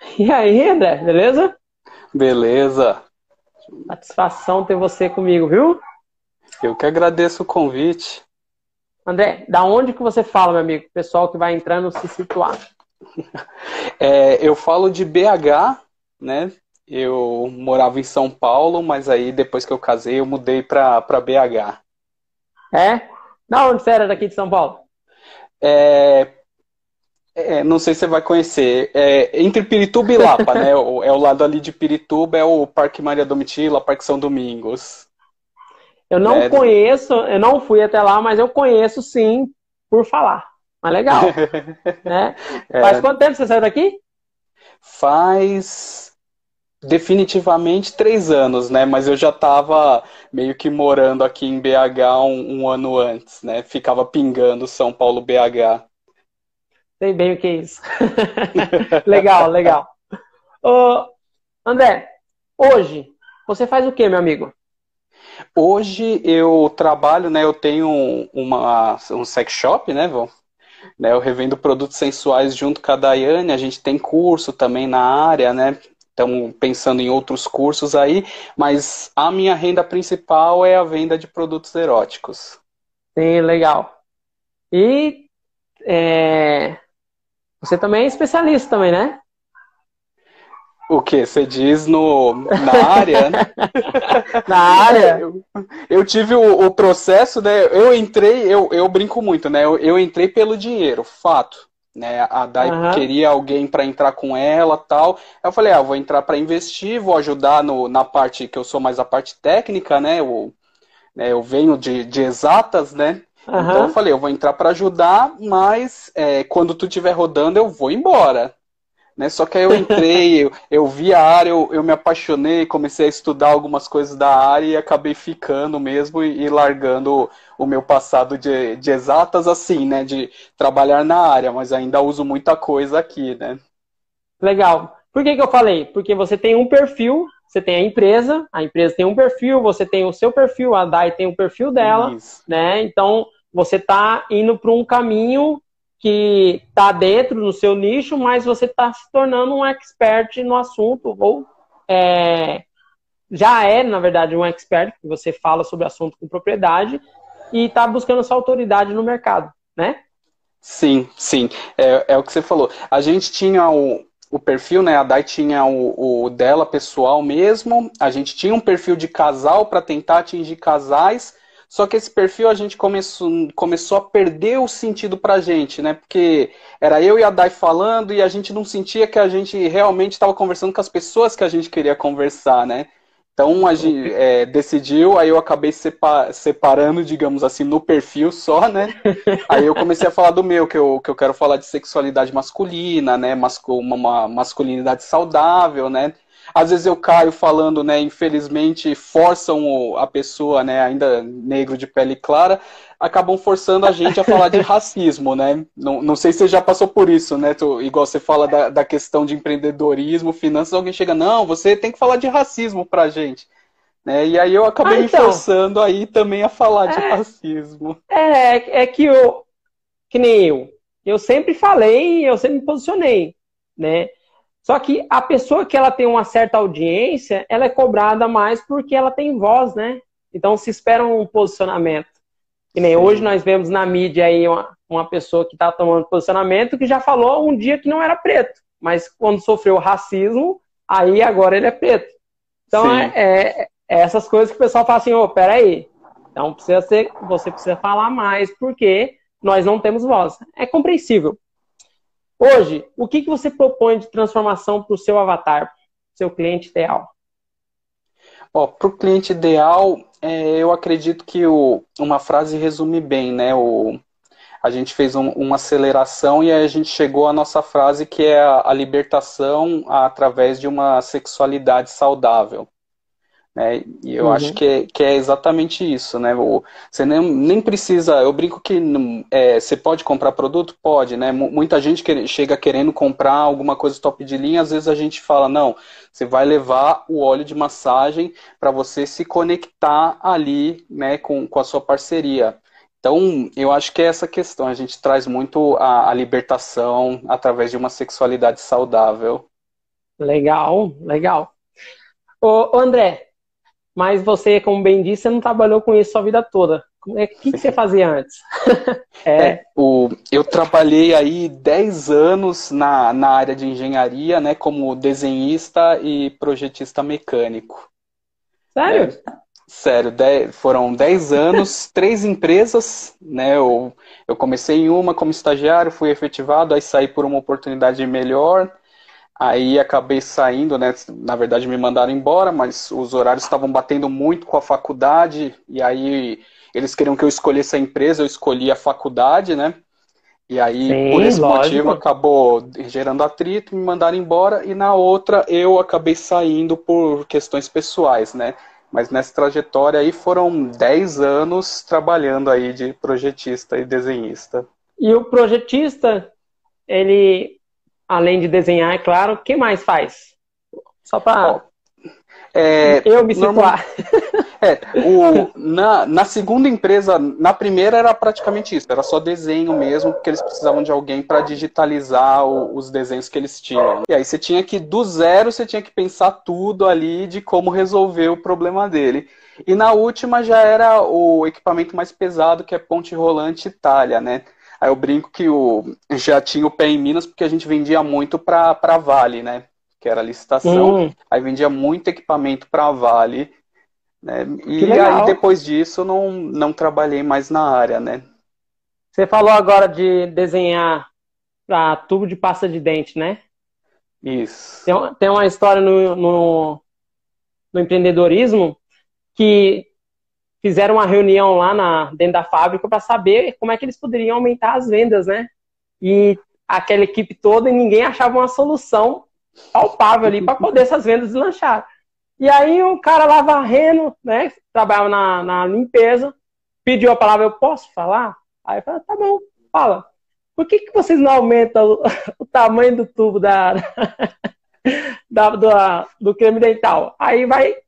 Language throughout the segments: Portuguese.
E aí, André, beleza? Beleza. Satisfação ter você comigo, viu? Eu que agradeço o convite. André, da onde que você fala, meu amigo? Pessoal que vai entrando se situar. É, eu falo de BH, né? Eu morava em São Paulo, mas aí depois que eu casei eu mudei para BH. É? Da onde você era daqui de São Paulo? É, é, não sei se você vai conhecer. É, entre Pirituba e Lapa, né? É o lado ali de Pirituba, é o Parque Maria Domitila, Parque São Domingos. Eu não é, conheço, eu não fui até lá, mas eu conheço sim por falar. Mas legal. né? É. Faz quanto tempo você saiu daqui? Faz definitivamente três anos, né? Mas eu já estava meio que morando aqui em BH um, um ano antes, né? Ficava pingando São Paulo BH. Sei bem o que é isso. legal, legal. Ô, André, hoje, você faz o que, meu amigo? Hoje eu trabalho, né? Eu tenho uma, um sex shop, né, Vô? Né, eu revendo produtos sensuais junto com a Daiane, a gente tem curso também na área, né? Estamos pensando em outros cursos aí, mas a minha renda principal é a venda de produtos eróticos. Sim, legal. E é, você também é especialista também, né? O que? Você diz no, na área? Né? na área? Eu, eu tive o, o, processo, né? Eu entrei, eu, eu brinco muito, né? Eu, eu entrei pelo dinheiro, fato. Né? A Dai uhum. queria alguém para entrar com ela tal. Eu falei, ah, vou entrar para investir, vou ajudar no, na parte que eu sou mais a parte técnica, né? Eu, né, eu venho de, de exatas, né? Uhum. Então eu falei, eu vou entrar para ajudar, mas é, quando tu estiver rodando, eu vou embora. Né? Só que aí eu entrei, eu, eu vi a área, eu, eu me apaixonei, comecei a estudar algumas coisas da área e acabei ficando mesmo e, e largando o meu passado de, de exatas assim, né? De trabalhar na área, mas ainda uso muita coisa aqui, né? Legal. Por que, que eu falei? Porque você tem um perfil, você tem a empresa, a empresa tem um perfil, você tem o seu perfil, a DAI tem o perfil dela, Isso. né? Então, você está indo para um caminho que está dentro do seu nicho, mas você está se tornando um expert no assunto, ou é, já é, na verdade, um expert, que você fala sobre o assunto com propriedade, e está buscando sua autoridade no mercado, né? Sim, sim. É, é o que você falou. A gente tinha o, o perfil, né? A Dai tinha o, o dela pessoal mesmo. A gente tinha um perfil de casal para tentar atingir casais só que esse perfil a gente começou, começou a perder o sentido pra gente, né? Porque era eu e a Dai falando e a gente não sentia que a gente realmente estava conversando com as pessoas que a gente queria conversar, né? Então a gente é, decidiu, aí eu acabei separando, digamos assim, no perfil só, né? Aí eu comecei a falar do meu, que eu, que eu quero falar de sexualidade masculina, né? Mascu uma masculinidade saudável, né? Às vezes eu caio falando, né, infelizmente forçam a pessoa, né, ainda negro de pele clara, acabam forçando a gente a falar de racismo, né? Não, não sei se você já passou por isso, né? Tu, igual você fala da, da questão de empreendedorismo, finanças, alguém chega, não, você tem que falar de racismo pra gente. Né? E aí eu acabei ah, então, me forçando aí também a falar é, de racismo. É, é que eu, que nem eu, eu sempre falei, eu sempre me posicionei, né? Só que a pessoa que ela tem uma certa audiência, ela é cobrada mais porque ela tem voz, né? Então se espera um posicionamento. E nem Sim. hoje nós vemos na mídia aí uma, uma pessoa que está tomando posicionamento que já falou um dia que não era preto, mas quando sofreu racismo, aí agora ele é preto. Então é, é, é, essas coisas que o pessoal fala assim, ô, oh, peraí. Então precisa ser, você precisa falar mais porque nós não temos voz. É compreensível. Hoje, o que, que você propõe de transformação para o seu avatar, seu cliente ideal? Para o cliente ideal, é, eu acredito que o, uma frase resume bem, né? O, a gente fez um, uma aceleração e a gente chegou à nossa frase que é a, a libertação através de uma sexualidade saudável. Né? E eu uhum. acho que é, que é exatamente isso, né? Você nem, nem precisa. Eu brinco que é, você pode comprar produto? Pode, né? Muita gente que, chega querendo comprar alguma coisa top de linha, às vezes a gente fala, não, você vai levar o óleo de massagem para você se conectar ali né, com, com a sua parceria. Então, eu acho que é essa questão. A gente traz muito a, a libertação através de uma sexualidade saudável. Legal, legal. Ô, André, mas você, como bem disse, você não trabalhou com isso a vida toda. O é, que, que você fazia antes? é. é. o, eu trabalhei aí 10 anos na, na área de engenharia, né, como desenhista e projetista mecânico. Sério? É, sério, dez, foram 10 anos, três empresas, né, eu, eu comecei em uma como estagiário, fui efetivado, aí saí por uma oportunidade melhor, Aí acabei saindo, né? Na verdade me mandaram embora, mas os horários estavam batendo muito com a faculdade, e aí eles queriam que eu escolhesse a empresa, eu escolhi a faculdade, né? E aí, Sim, por esse lógico. motivo, acabou gerando atrito, me mandaram embora, e na outra eu acabei saindo por questões pessoais, né? Mas nessa trajetória aí foram 10 anos trabalhando aí de projetista e desenhista. E o projetista, ele além de desenhar, é claro, o que mais faz? Só para é, eu me situar. É, o, na, na segunda empresa, na primeira era praticamente isso, era só desenho mesmo, porque eles precisavam de alguém para digitalizar o, os desenhos que eles tinham. E aí você tinha que, do zero, você tinha que pensar tudo ali de como resolver o problema dele. E na última já era o equipamento mais pesado, que é ponte rolante Itália, né? Aí eu brinco que o, já tinha o pé em Minas porque a gente vendia muito para Vale, né? Que era a licitação. Hum. Aí vendia muito equipamento para Vale. Né? E aí depois disso não, não trabalhei mais na área, né? Você falou agora de desenhar para tubo de pasta de dente, né? Isso. Tem, tem uma história no, no, no empreendedorismo que fizeram uma reunião lá na, dentro da fábrica para saber como é que eles poderiam aumentar as vendas, né? E aquela equipe toda e ninguém achava uma solução palpável ali para poder essas vendas deslanchar. E aí o cara lá varrendo, né? Trabalhava na, na limpeza, pediu a palavra, eu posso falar? Aí eu falei, tá bom, fala. Por que, que vocês não aumentam o, o tamanho do tubo da, da do, do creme dental? Aí vai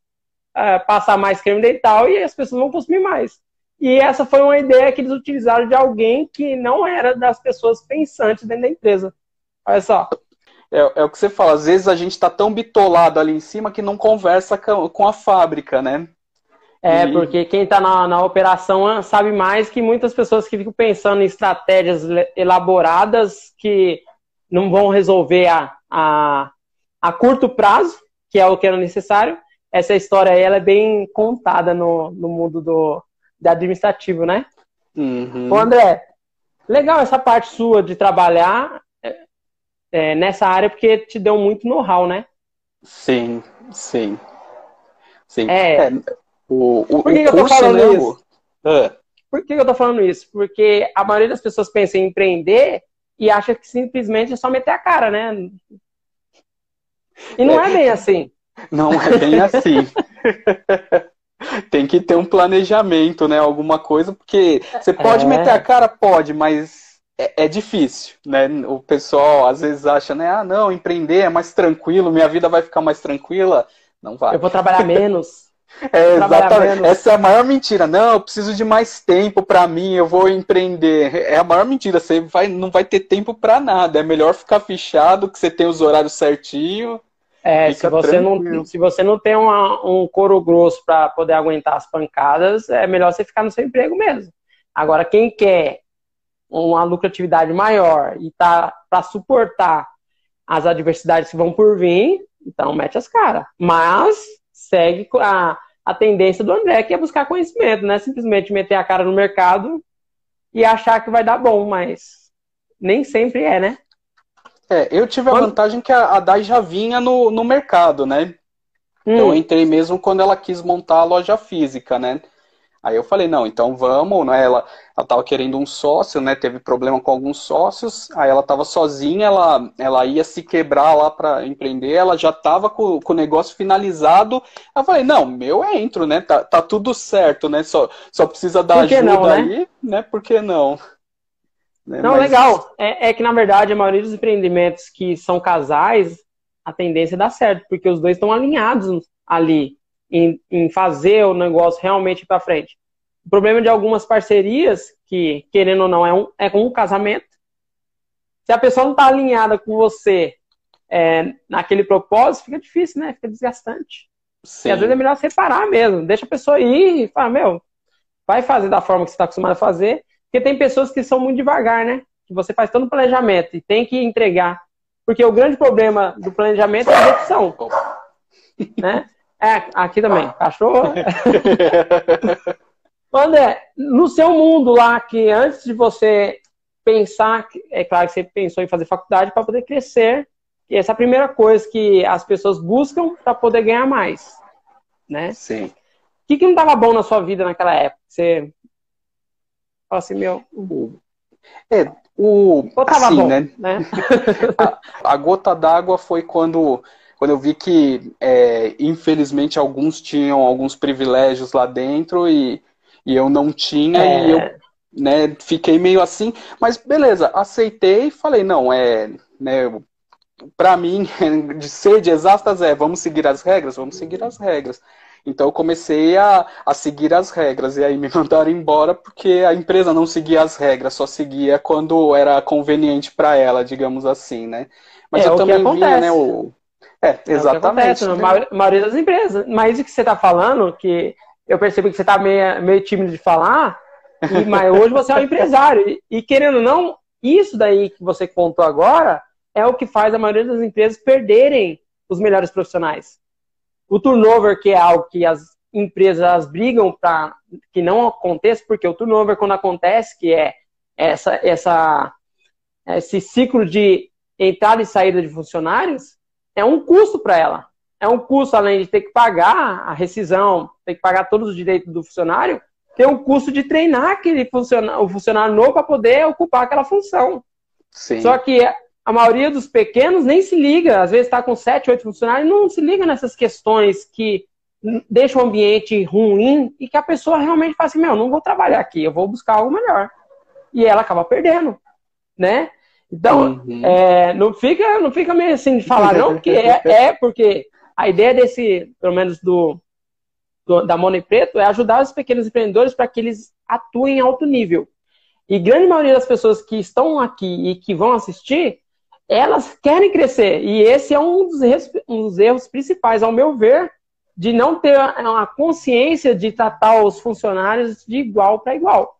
uh, passar mais creme dental e as pessoas vão consumir mais. E essa foi uma ideia que eles utilizaram de alguém que não era das pessoas pensantes dentro da empresa. Olha só. É, é o que você fala, às vezes a gente está tão bitolado ali em cima que não conversa com a fábrica, né? É, e... porque quem está na, na operação sabe mais que muitas pessoas que ficam pensando em estratégias elaboradas que não vão resolver a, a, a curto prazo, que é o que era necessário, essa história aí, ela é bem contada no, no mundo do, do administrativo, né? Uhum. Ô, André, legal essa parte sua de trabalhar é, é, nessa área, porque te deu muito know-how, né? Sim, sim. Sim. É. é o, o, Por que, que eu tô falando né, isso? Ah. Por que eu tô falando isso? Porque a maioria das pessoas pensa em empreender e acha que simplesmente é só meter a cara, né? E não é, é bem assim. Não é bem assim. Tem que ter um planejamento, né? Alguma coisa, porque você pode é. meter a cara, pode, mas é, é, difícil, né? O pessoal às vezes acha, né? Ah, não, empreender é mais tranquilo, minha vida vai ficar mais tranquila. Não vai. Eu vou trabalhar menos. É, exatamente. Essa é a maior mentira. Não, eu preciso de mais tempo para mim, eu vou empreender. É a maior mentira. Você vai, não vai ter tempo para nada. É melhor ficar fechado, que você tem os horários certinho é, se você, não, se você não tem uma, um couro grosso para poder aguentar as pancadas, é melhor você ficar no seu emprego mesmo. Agora, quem quer uma lucratividade maior e tá para suportar as adversidades que vão por vir, então mete as caras. Mas segue a, a tendência do André, que é buscar conhecimento, né? Simplesmente meter a cara no mercado e achar que vai dar bom, mas nem sempre é, né? É, eu tive a vantagem que a, a DAI já vinha no, no mercado, né? Hum. Eu entrei mesmo quando ela quis montar a loja física, né? Aí eu falei, não, então vamos, né? Ela, ela tava querendo um sócio, né? Teve problema com alguns sócios, aí ela tava sozinha, ela, ela ia se quebrar lá para empreender, ela já tava com, com o negócio finalizado. Eu falei, não, meu é entro, né? Tá, tá tudo certo, né? Só, só precisa dar ajuda não, né? aí, né? Por que não? Né? Não, Mas... legal. É, é, que, na verdade, a maioria dos empreendimentos que são casais, a tendência é dar certo, porque os dois estão alinhados ali em, em fazer o negócio realmente ir para frente. O problema de algumas parcerias, que, querendo ou não, é um, é um casamento. Se a pessoa não está alinhada com você é, naquele propósito, fica difícil, né? Fica desgastante. Sim. E às vezes é melhor separar mesmo. Deixa a pessoa ir e fala, meu, vai fazer da forma que você está acostumado a fazer. Porque tem pessoas que são muito devagar, né? Que você faz todo o planejamento e tem que entregar. Porque o grande problema do planejamento é a execução. né? É, aqui também. Cachorro. André, no seu mundo lá, que antes de você pensar, é claro que você pensou em fazer faculdade para poder crescer, e essa é a primeira coisa que as pessoas buscam para poder ganhar mais, né? Sim. O que, que não estava bom na sua vida naquela época? Você fala assim, meu... É, o... Ou tava assim, bom, né? né? a, a gota d'água foi quando quando eu vi que, é, infelizmente, alguns tinham alguns privilégios lá dentro e, e eu não tinha, é... e eu né, fiquei meio assim, mas beleza, aceitei e falei, não, é, né, para mim, de ser de exatas é, vamos seguir as regras? Vamos seguir as regras. Então eu comecei a, a seguir as regras e aí me mandaram embora porque a empresa não seguia as regras, só seguia quando era conveniente para ela, digamos assim, né? Mas é, eu também via, né, o... É, exatamente. É o né? maioria das empresas. Mas o que você está falando, que eu percebi que você está meio, meio tímido de falar, e, mas hoje você é um empresário. E, e, querendo ou não, isso daí que você contou agora é o que faz a maioria das empresas perderem os melhores profissionais. O turnover, que é algo que as empresas brigam para que não aconteça, porque o turnover, quando acontece, que é essa, essa, esse ciclo de entrada e saída de funcionários, é um custo para ela. É um custo, além de ter que pagar a rescisão, ter que pagar todos os direitos do funcionário, tem um custo de treinar aquele funcionário, o funcionário novo para poder ocupar aquela função. Sim. Só que a maioria dos pequenos nem se liga, às vezes está com 7, 8 funcionários, não se liga nessas questões que deixam o ambiente ruim e que a pessoa realmente fala assim, meu, não vou trabalhar aqui, eu vou buscar algo melhor. E ela acaba perdendo, né? Então, uhum. é, não, fica, não fica meio assim de falar, não, porque é, é porque a ideia desse, pelo menos do, do da Money Preto, é ajudar os pequenos empreendedores para que eles atuem em alto nível. E grande maioria das pessoas que estão aqui e que vão assistir, elas querem crescer. E esse é um dos, erros, um dos erros principais, ao meu ver, de não ter uma consciência de tratar os funcionários de igual para igual.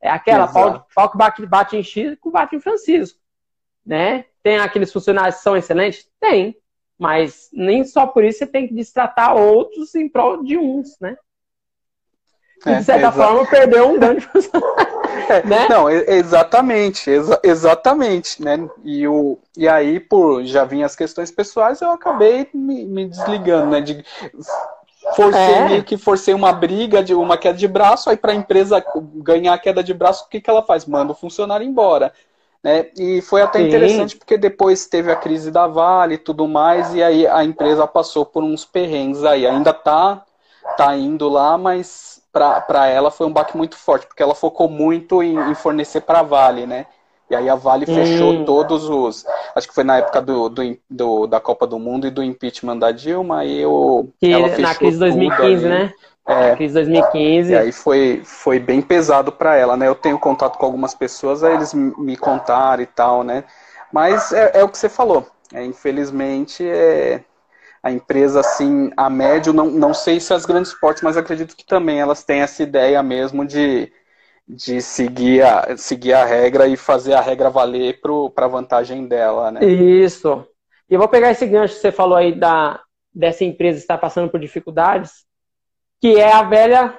É aquela, pau, pau que bate, bate em Chico, bate em Francisco. Né? Tem aqueles funcionários que são excelentes? Tem. Mas nem só por isso você tem que destratar outros em prol de uns, né? É, de certa forma, perdeu um grande funcionário. Né? Não, exatamente, exa exatamente, né? E, o, e aí, por já vinha as questões pessoais, eu acabei me, me desligando, né? De, forcei é. meio que forcei uma briga de uma queda de braço, aí para a empresa ganhar a queda de braço, o que, que ela faz? Manda o funcionário embora. Né? E foi até Sim. interessante porque depois teve a crise da Vale e tudo mais, e aí a empresa passou por uns perrengues aí. Ainda tá, tá indo lá, mas para ela foi um baque muito forte, porque ela focou muito em, em fornecer para a Vale, né? E aí a Vale hum. fechou todos os. Acho que foi na época do, do, do, da Copa do Mundo e do impeachment da Dilma, e o. Que, na crise de 2015, né? É, na crise de 2015. E aí foi, foi bem pesado para ela, né? Eu tenho contato com algumas pessoas, aí eles me contaram e tal, né? Mas é, é o que você falou. É, infelizmente, é, a empresa, assim, a médio, não, não sei se as grandes portes, mas acredito que também elas têm essa ideia mesmo de, de seguir, a, seguir a regra e fazer a regra valer para a vantagem dela, né? Isso. E eu vou pegar esse gancho que você falou aí da, dessa empresa estar passando por dificuldades, que é a velha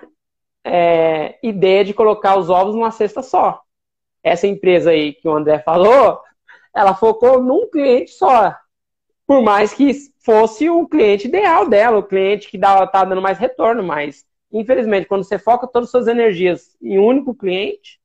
é, ideia de colocar os ovos numa cesta só. Essa empresa aí que o André falou, ela focou num cliente só. Por mais que fosse o cliente ideal dela, o cliente que está dando mais retorno, mas infelizmente, quando você foca todas as suas energias em um único cliente,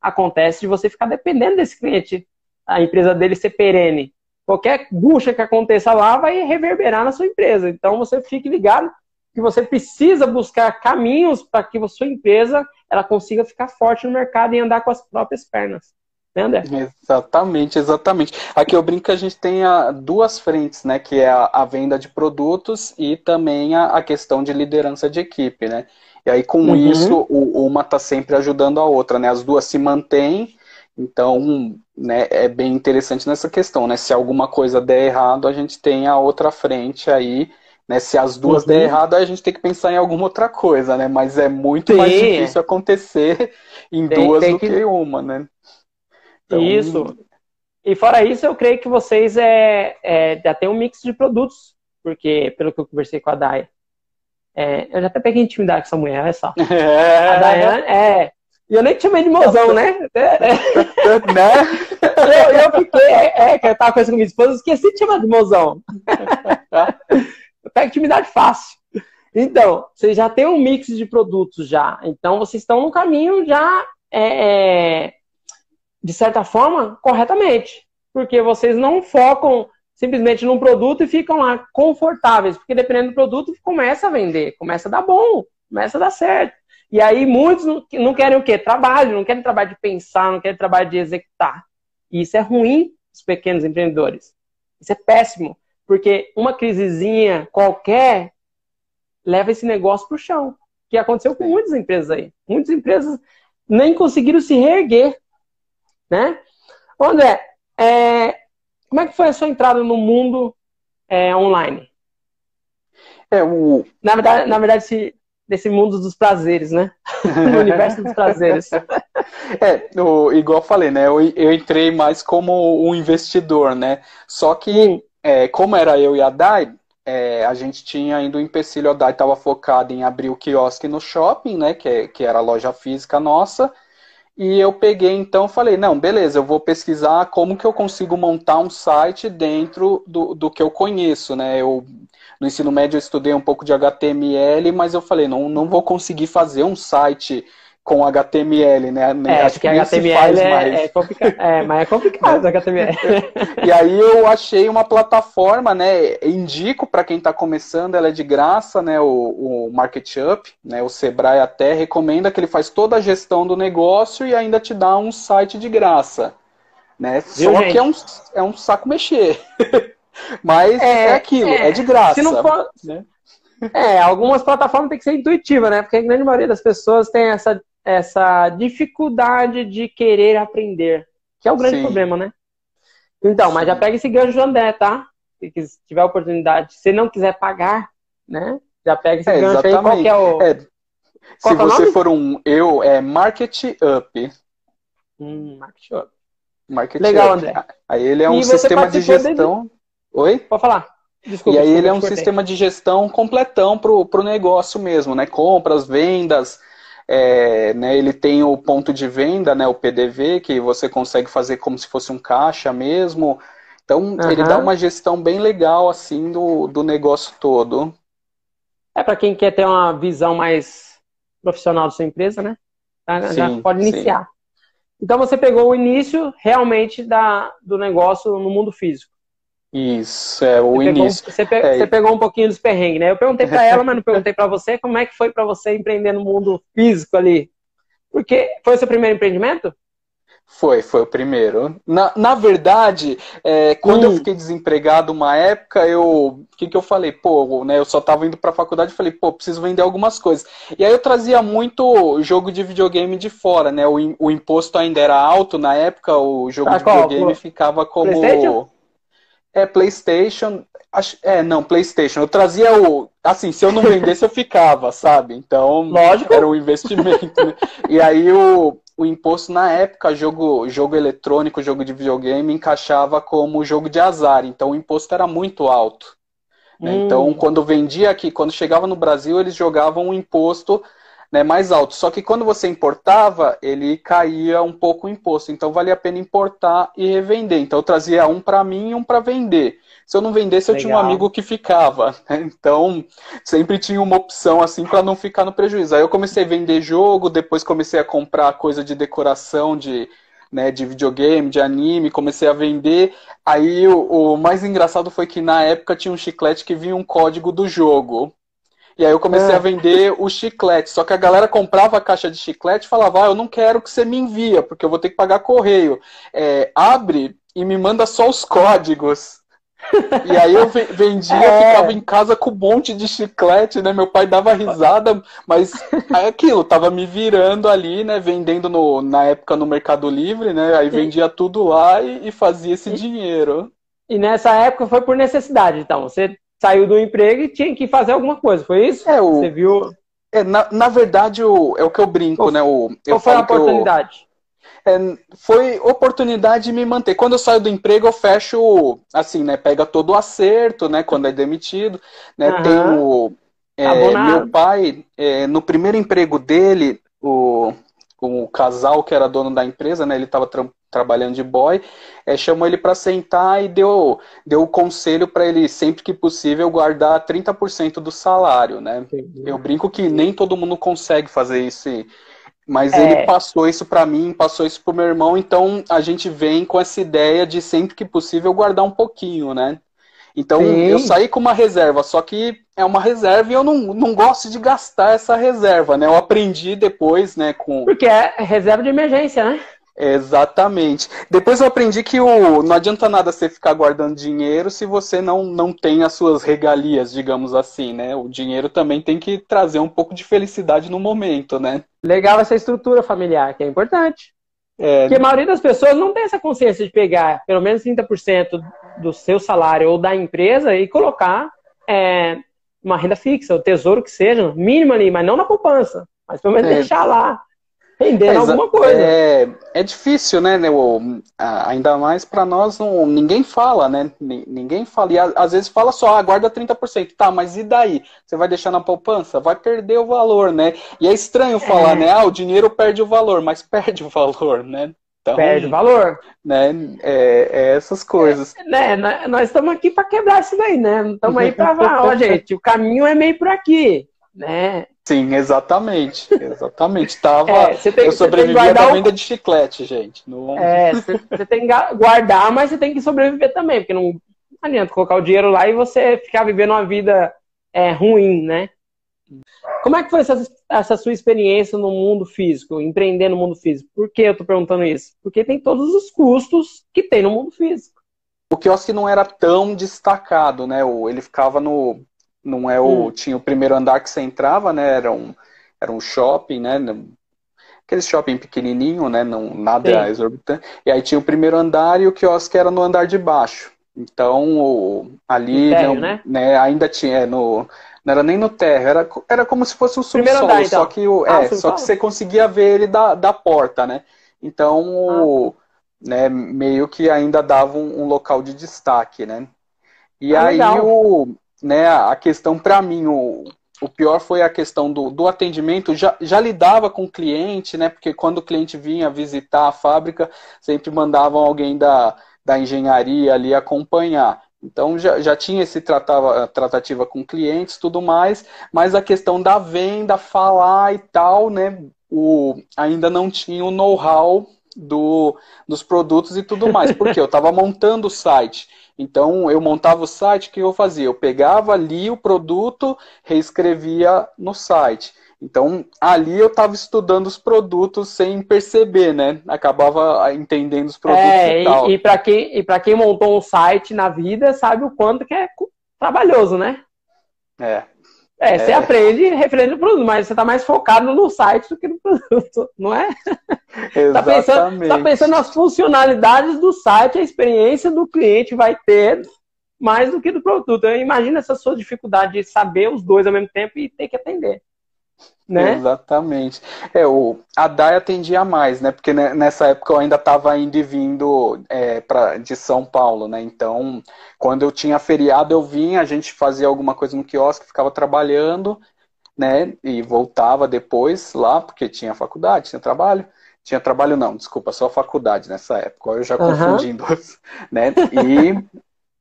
acontece de você ficar dependendo desse cliente, a empresa dele ser perene. Qualquer bucha que aconteça lá vai reverberar na sua empresa. Então você fique ligado que você precisa buscar caminhos para que a sua empresa ela consiga ficar forte no mercado e andar com as próprias pernas né, André? Exatamente, exatamente. Aqui eu brinco que a gente tem a, duas frentes, né? Que é a, a venda de produtos e também a, a, questão de liderança de equipe, né? E aí com uhum. isso, o, uma está sempre ajudando a outra, né? As duas se mantêm, então né, é bem interessante nessa questão, né? Se alguma coisa der errado, a gente tem a outra frente aí, né? Se as duas uhum. der errado, a gente tem que pensar em alguma outra coisa, né? Mas é muito Sim. mais difícil acontecer em tem, duas tem do que... que... uma, né? Então... Isso. E fora isso, eu creio que vocês é, é, já tem um mix de produtos, porque pelo que eu conversei com a Dai, é, eu já até peguei intimidade com essa mulher, olha só. É. A Dayane, é, e eu nem te chamei de mozão, né? né? eu, eu fiquei, é, é, que eu tava conversando com minha esposa, esqueci de chamar de mozão. eu pego intimidade fácil. Então, vocês já têm um mix de produtos já. Então, vocês estão no caminho já, é, é, de certa forma, corretamente. Porque vocês não focam simplesmente num produto e ficam lá confortáveis. Porque dependendo do produto, começa a vender, começa a dar bom, começa a dar certo. E aí muitos não, querem o quê? Trabalho, não querem trabalho de pensar, não querem trabalho de executar. E isso é ruim dos pequenos empreendedores. Isso é péssimo, porque uma crisezinha qualquer leva esse negócio para o chão. Que aconteceu com muitas empresas aí. Muitas empresas nem conseguiram se reerguer. Né? André, é, como é que foi a sua entrada no mundo é, online? É, o... na, verdade, na verdade, se, desse mundo dos prazeres, né? no universo dos prazeres. É, o, igual eu falei, né? Eu, eu, entrei mais como um investidor, né? Só que, é, como era eu e a Dai, é, a gente tinha ainda o um empecilho, a Dai estava focada em abrir o quiosque no shopping, né? Que, que era a loja física nossa. E eu peguei, então, falei, não, beleza, eu vou pesquisar como que eu consigo montar um site dentro do, do que eu conheço, né? Eu no ensino médio eu estudei um pouco de HTML, mas eu falei, não, não vou conseguir fazer um site com HTML, né? É, Acho que HTML é, é, complicado. É, mas é complicado HTML. e aí eu achei uma plataforma, né? Indico para quem está começando, ela é de graça, né? O, o MarketUp, né? O Sebrae até recomenda que ele faz toda a gestão do negócio e ainda te dá um site de graça. Né? Viu, Só gente? que é um, é um saco mexer. Mas é, é aquilo, é, é, de graça. Se não for, né? É, algumas plataformas tem que ser intuitiva, né? Porque a grande maioria das pessoas tem essa, essa dificuldade de querer aprender, que é o grande Sim. problema, né? Então, mas já pega esse gancho do André, tá? Se tiver oportunidade, se não quiser pagar, né? Já pega esse é, gancho exatamente. aí, qual que é o... É, se é você for um eu, é Market Up. Hum, Market Up. Market Legal, Up. André. Aí ele é um sistema de gestão... Oi? Pode falar. Desculpa, e aí ele é um sistema de gestão completão para o negócio mesmo, né? Compras, vendas, é, né, ele tem o ponto de venda, né, o PDV, que você consegue fazer como se fosse um caixa mesmo. Então, uhum. ele dá uma gestão bem legal, assim, do, do negócio todo. É para quem quer ter uma visão mais profissional da sua empresa, né? Sim, Já pode iniciar. Sim. Então, você pegou o início realmente da, do negócio no mundo físico. Isso, é o você início. Pegou, você, pe é. você, pegou um pouquinho dos perrengues, né? Eu perguntei para ela, mas não perguntei para você. Como é que foi para você empreender no mundo físico ali? Porque foi o seu primeiro empreendimento? Foi, foi o primeiro. Na, na verdade, é, quando hum. eu fiquei desempregado uma época, eu. O que, que eu falei? Pô, né, eu só tava indo pra faculdade e falei, pô, preciso vender algumas coisas. E aí eu trazia muito jogo de videogame de fora, né? O, o imposto ainda era alto na época, o jogo ah, de qual? videogame ficava como. É PlayStation. Acho, é, não, PlayStation. Eu trazia o. Assim, se eu não vendesse, eu ficava, sabe? Então, Lógico. era um investimento. Né? E aí o, o imposto na época, jogo, jogo eletrônico, jogo de videogame, encaixava como jogo de azar. Então o imposto era muito alto. Né? Hum. Então, quando vendia aqui, quando chegava no Brasil, eles jogavam um imposto né, mais alto. Só que quando você importava, ele caía um pouco o imposto. Então valia a pena importar e revender. Então eu trazia um para mim e um para vender. Se eu não vendesse, Legal. eu tinha um amigo que ficava. Né? Então sempre tinha uma opção assim para não ficar no prejuízo. Aí eu comecei a vender jogo, depois comecei a comprar coisa de decoração de né, de videogame, de anime, comecei a vender. Aí o, o, mais engraçado foi que na época tinha um chiclete que vinha um código do jogo. E aí eu comecei é. a vender o chiclete. Só que a galera comprava a caixa de chiclete e falava, ah, eu não quero que você me envia, porque eu vou ter que pagar correio. É, abre e me manda só os códigos. E aí eu vendia, é. ficava em casa com um monte de chiclete, né? Meu pai dava risada, mas é aquilo, tava me virando ali, né? Vendendo no, na época no Mercado Livre, né? Aí vendia tudo lá e, e fazia esse e, dinheiro. E nessa época foi por necessidade, então. Você saiu do emprego e tinha que fazer alguma coisa, foi isso? É, o... Você viu? É, na, na verdade, o, é o que eu brinco, qual, né? O, qual foi a oportunidade? é, foi oportunidade de me manter. Quando eu saio do emprego, eu fecho, assim, né? Pega todo o acerto, né? Quando é demitido, né? Uhum. Tem o... É, meu pai, é, no primeiro emprego dele, o, o casal que era dono da empresa, né? Ele estava tra trabalhando de boy, é, chamou ele para sentar e deu, deu o conselho para ele, sempre que possível, guardar 30% do salário, né? Entendi. Eu brinco que nem todo mundo consegue fazer isso mas é. ele passou isso para mim, passou isso pro meu irmão, então a gente vem com essa ideia de sempre que possível guardar um pouquinho, né? Então Sim. eu saí com uma reserva, só que é uma reserva e eu não, não gosto de gastar essa reserva, né? Eu aprendi depois, né, com. Porque é reserva de emergência, né? Exatamente. Depois eu aprendi que o, não adianta nada você ficar guardando dinheiro se você não, não tem as suas regalias, digamos assim, né? O dinheiro também tem que trazer um pouco de felicidade no momento, né? Legal essa estrutura familiar, que é importante. É... Porque a maioria das pessoas não tem essa consciência de pegar pelo menos 30% do seu salário ou da empresa e colocar é, uma renda fixa, o tesouro que seja, mínimo ali, mas não na poupança, mas pelo menos é... deixar lá rendendo é, alguma coisa. É, é difícil, né? né o, ainda mais para nós, não, ninguém fala, né? Ninguém fala. E às vezes fala só, ah, guarda 30%. Tá, mas e daí? Você vai deixar na poupança? Vai perder o valor, né? E é estranho falar, é. né? Ah, o dinheiro perde o valor, mas perde o valor, né? Então, perde o valor. Né? É, é essas coisas. É, né? Nós estamos aqui para quebrar isso daí, né? Não estamos aí para falar, ó, gente, o caminho é meio por aqui, né? Sim, exatamente. Exatamente. Tava, é, tem, eu sobrevivia da venda o... de chiclete, gente. No... É, você, você tem que guardar, mas você tem que sobreviver também, porque não adianta colocar o dinheiro lá e você ficar vivendo uma vida é, ruim, né? Como é que foi essa, essa, sua experiência no mundo físico, empreender no mundo físico? Por que eu tô perguntando isso? Porque tem todos os custos que tem no mundo físico. O quiosque não era tão destacado, né? Ele ficava no não é o. Hum. Tinha o primeiro andar que você entrava, né? Era um, era um shopping, né? Aquele shopping pequenininho, né? Não, nada Sim. exorbitante. E aí tinha o primeiro andar e o quiosque era no andar de baixo. Então, o, ali térreo, não, né? né? ainda tinha, é, no, não era nem no térreo, era, era como se fosse o subsolo, andar, então. só que, o, ah, é, só que você conseguia ver ele da, da porta, né? Então, ah. o, né, meio que ainda dava um, um local de destaque, né? E ah, aí o, né, a questão para mim, o, o pior foi a questão do, do atendimento. Já, já lidava com o cliente, né? Porque quando o cliente vinha visitar a fábrica, sempre mandavam alguém da, da engenharia ali acompanhar. Então já, já tinha esse tratava, tratativa com clientes, tudo mais, mas a questão da venda, falar e tal, né? O, ainda não tinha o know-how do, dos produtos e tudo mais, porque eu estava montando o site. Então, eu montava o site, o que eu fazia? Eu pegava ali o produto, reescrevia no site. Então, ali eu estava estudando os produtos sem perceber, né? Acabava entendendo os produtos é, e tal. E, e para quem, e quem montou um site na vida, sabe o quanto que é trabalhoso, né? É. É, você é. aprende referente ao produto, mas você está mais focado no site do que no produto, não é? Exatamente. Está pensando, tá pensando nas funcionalidades do site, a experiência do cliente vai ter mais do que do produto. Imagina essa sua dificuldade de saber os dois ao mesmo tempo e ter que atender. Né? Exatamente. É, o, a DAI atendia mais, né? Porque nessa época eu ainda estava indo e vindo é, pra, de São Paulo, né? Então, quando eu tinha feriado, eu vinha, a gente fazia alguma coisa no quiosque, ficava trabalhando, né? E voltava depois lá, porque tinha faculdade, tinha trabalho. Tinha trabalho não, desculpa, só faculdade nessa época. Eu já confundi uhum. duas, né?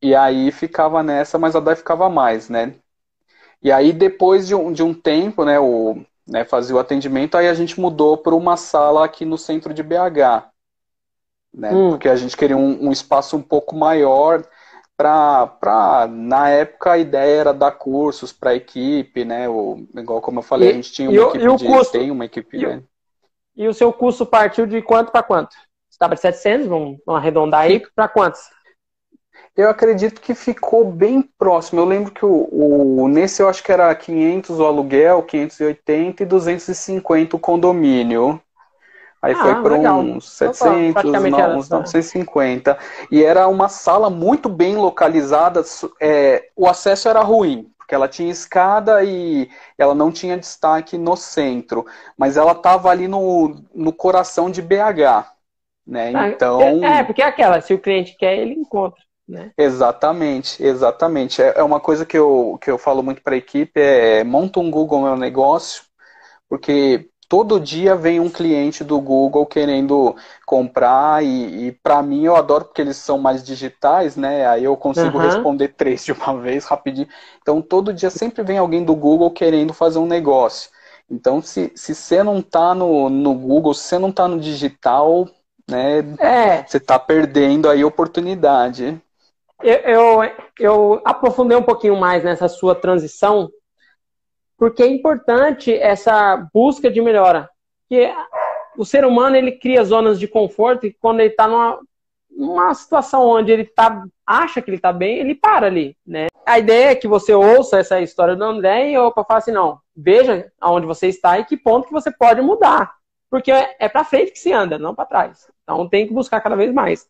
E, e aí ficava nessa, mas a DAI ficava mais, né? E aí, depois de um, de um tempo, né, o, né, fazia o atendimento, aí a gente mudou para uma sala aqui no centro de BH. Né, hum. Porque a gente queria um, um espaço um pouco maior para na época a ideia era dar cursos para a equipe, né? O, igual como eu falei, e, a gente tinha uma equipe o, de, custo, tem uma equipe, e, né? E o seu curso partiu de quanto para quanto? Estava de 700, vamos, vamos arredondar aí, para quantos? Eu acredito que ficou bem próximo. Eu lembro que o, o, nesse eu acho que era 500 o aluguel, 580 e 250 o condomínio. Aí ah, foi para uns 700, não, uns 950. E era uma sala muito bem localizada. É, o acesso era ruim, porque ela tinha escada e ela não tinha destaque no centro. Mas ela estava ali no, no coração de BH. Né? Ah, então... É, é, porque é aquela, se o cliente quer, ele encontra. Né? Exatamente, exatamente. É, é uma coisa que eu, que eu falo muito para a equipe, é monta um Google Meu Negócio, porque todo dia vem um cliente do Google querendo comprar e, e para mim eu adoro porque eles são mais digitais, né? Aí eu consigo uhum. responder três de uma vez rapidinho. Então todo dia sempre vem alguém do Google querendo fazer um negócio. Então se, se você não está no, no Google, se você não está no digital, né? É. Você está perdendo aí oportunidade. Eu, eu, eu aprofundei um pouquinho mais nessa sua transição porque é importante essa busca de melhora. Porque o ser humano ele cria zonas de conforto e quando ele está numa, numa situação onde ele tá, acha que ele está bem, ele para ali, né? A ideia é que você ouça essa história do André e opa, fala assim, não, veja aonde você está e que ponto que você pode mudar. Porque é, é para frente que se anda, não para trás. Então tem que buscar cada vez mais.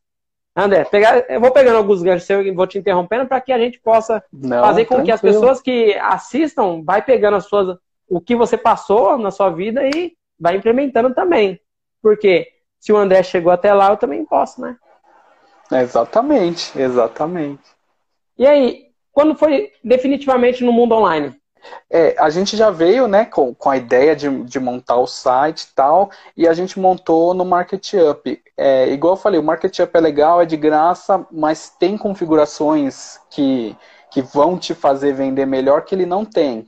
André, pegar, eu vou pegando alguns ganchos e vou te interrompendo para que a gente possa Não, fazer com tranquilo. que as pessoas que assistam vai pegando as suas, o que você passou na sua vida e vai implementando também. Porque se o André chegou até lá, eu também posso, né? Exatamente, exatamente. E aí, quando foi definitivamente no mundo online? É, a gente já veio né, com, com a ideia de, de montar o site e tal, e a gente montou no MarketUp. É, igual eu falei, o MarketUp é legal, é de graça, mas tem configurações que, que vão te fazer vender melhor que ele não tem.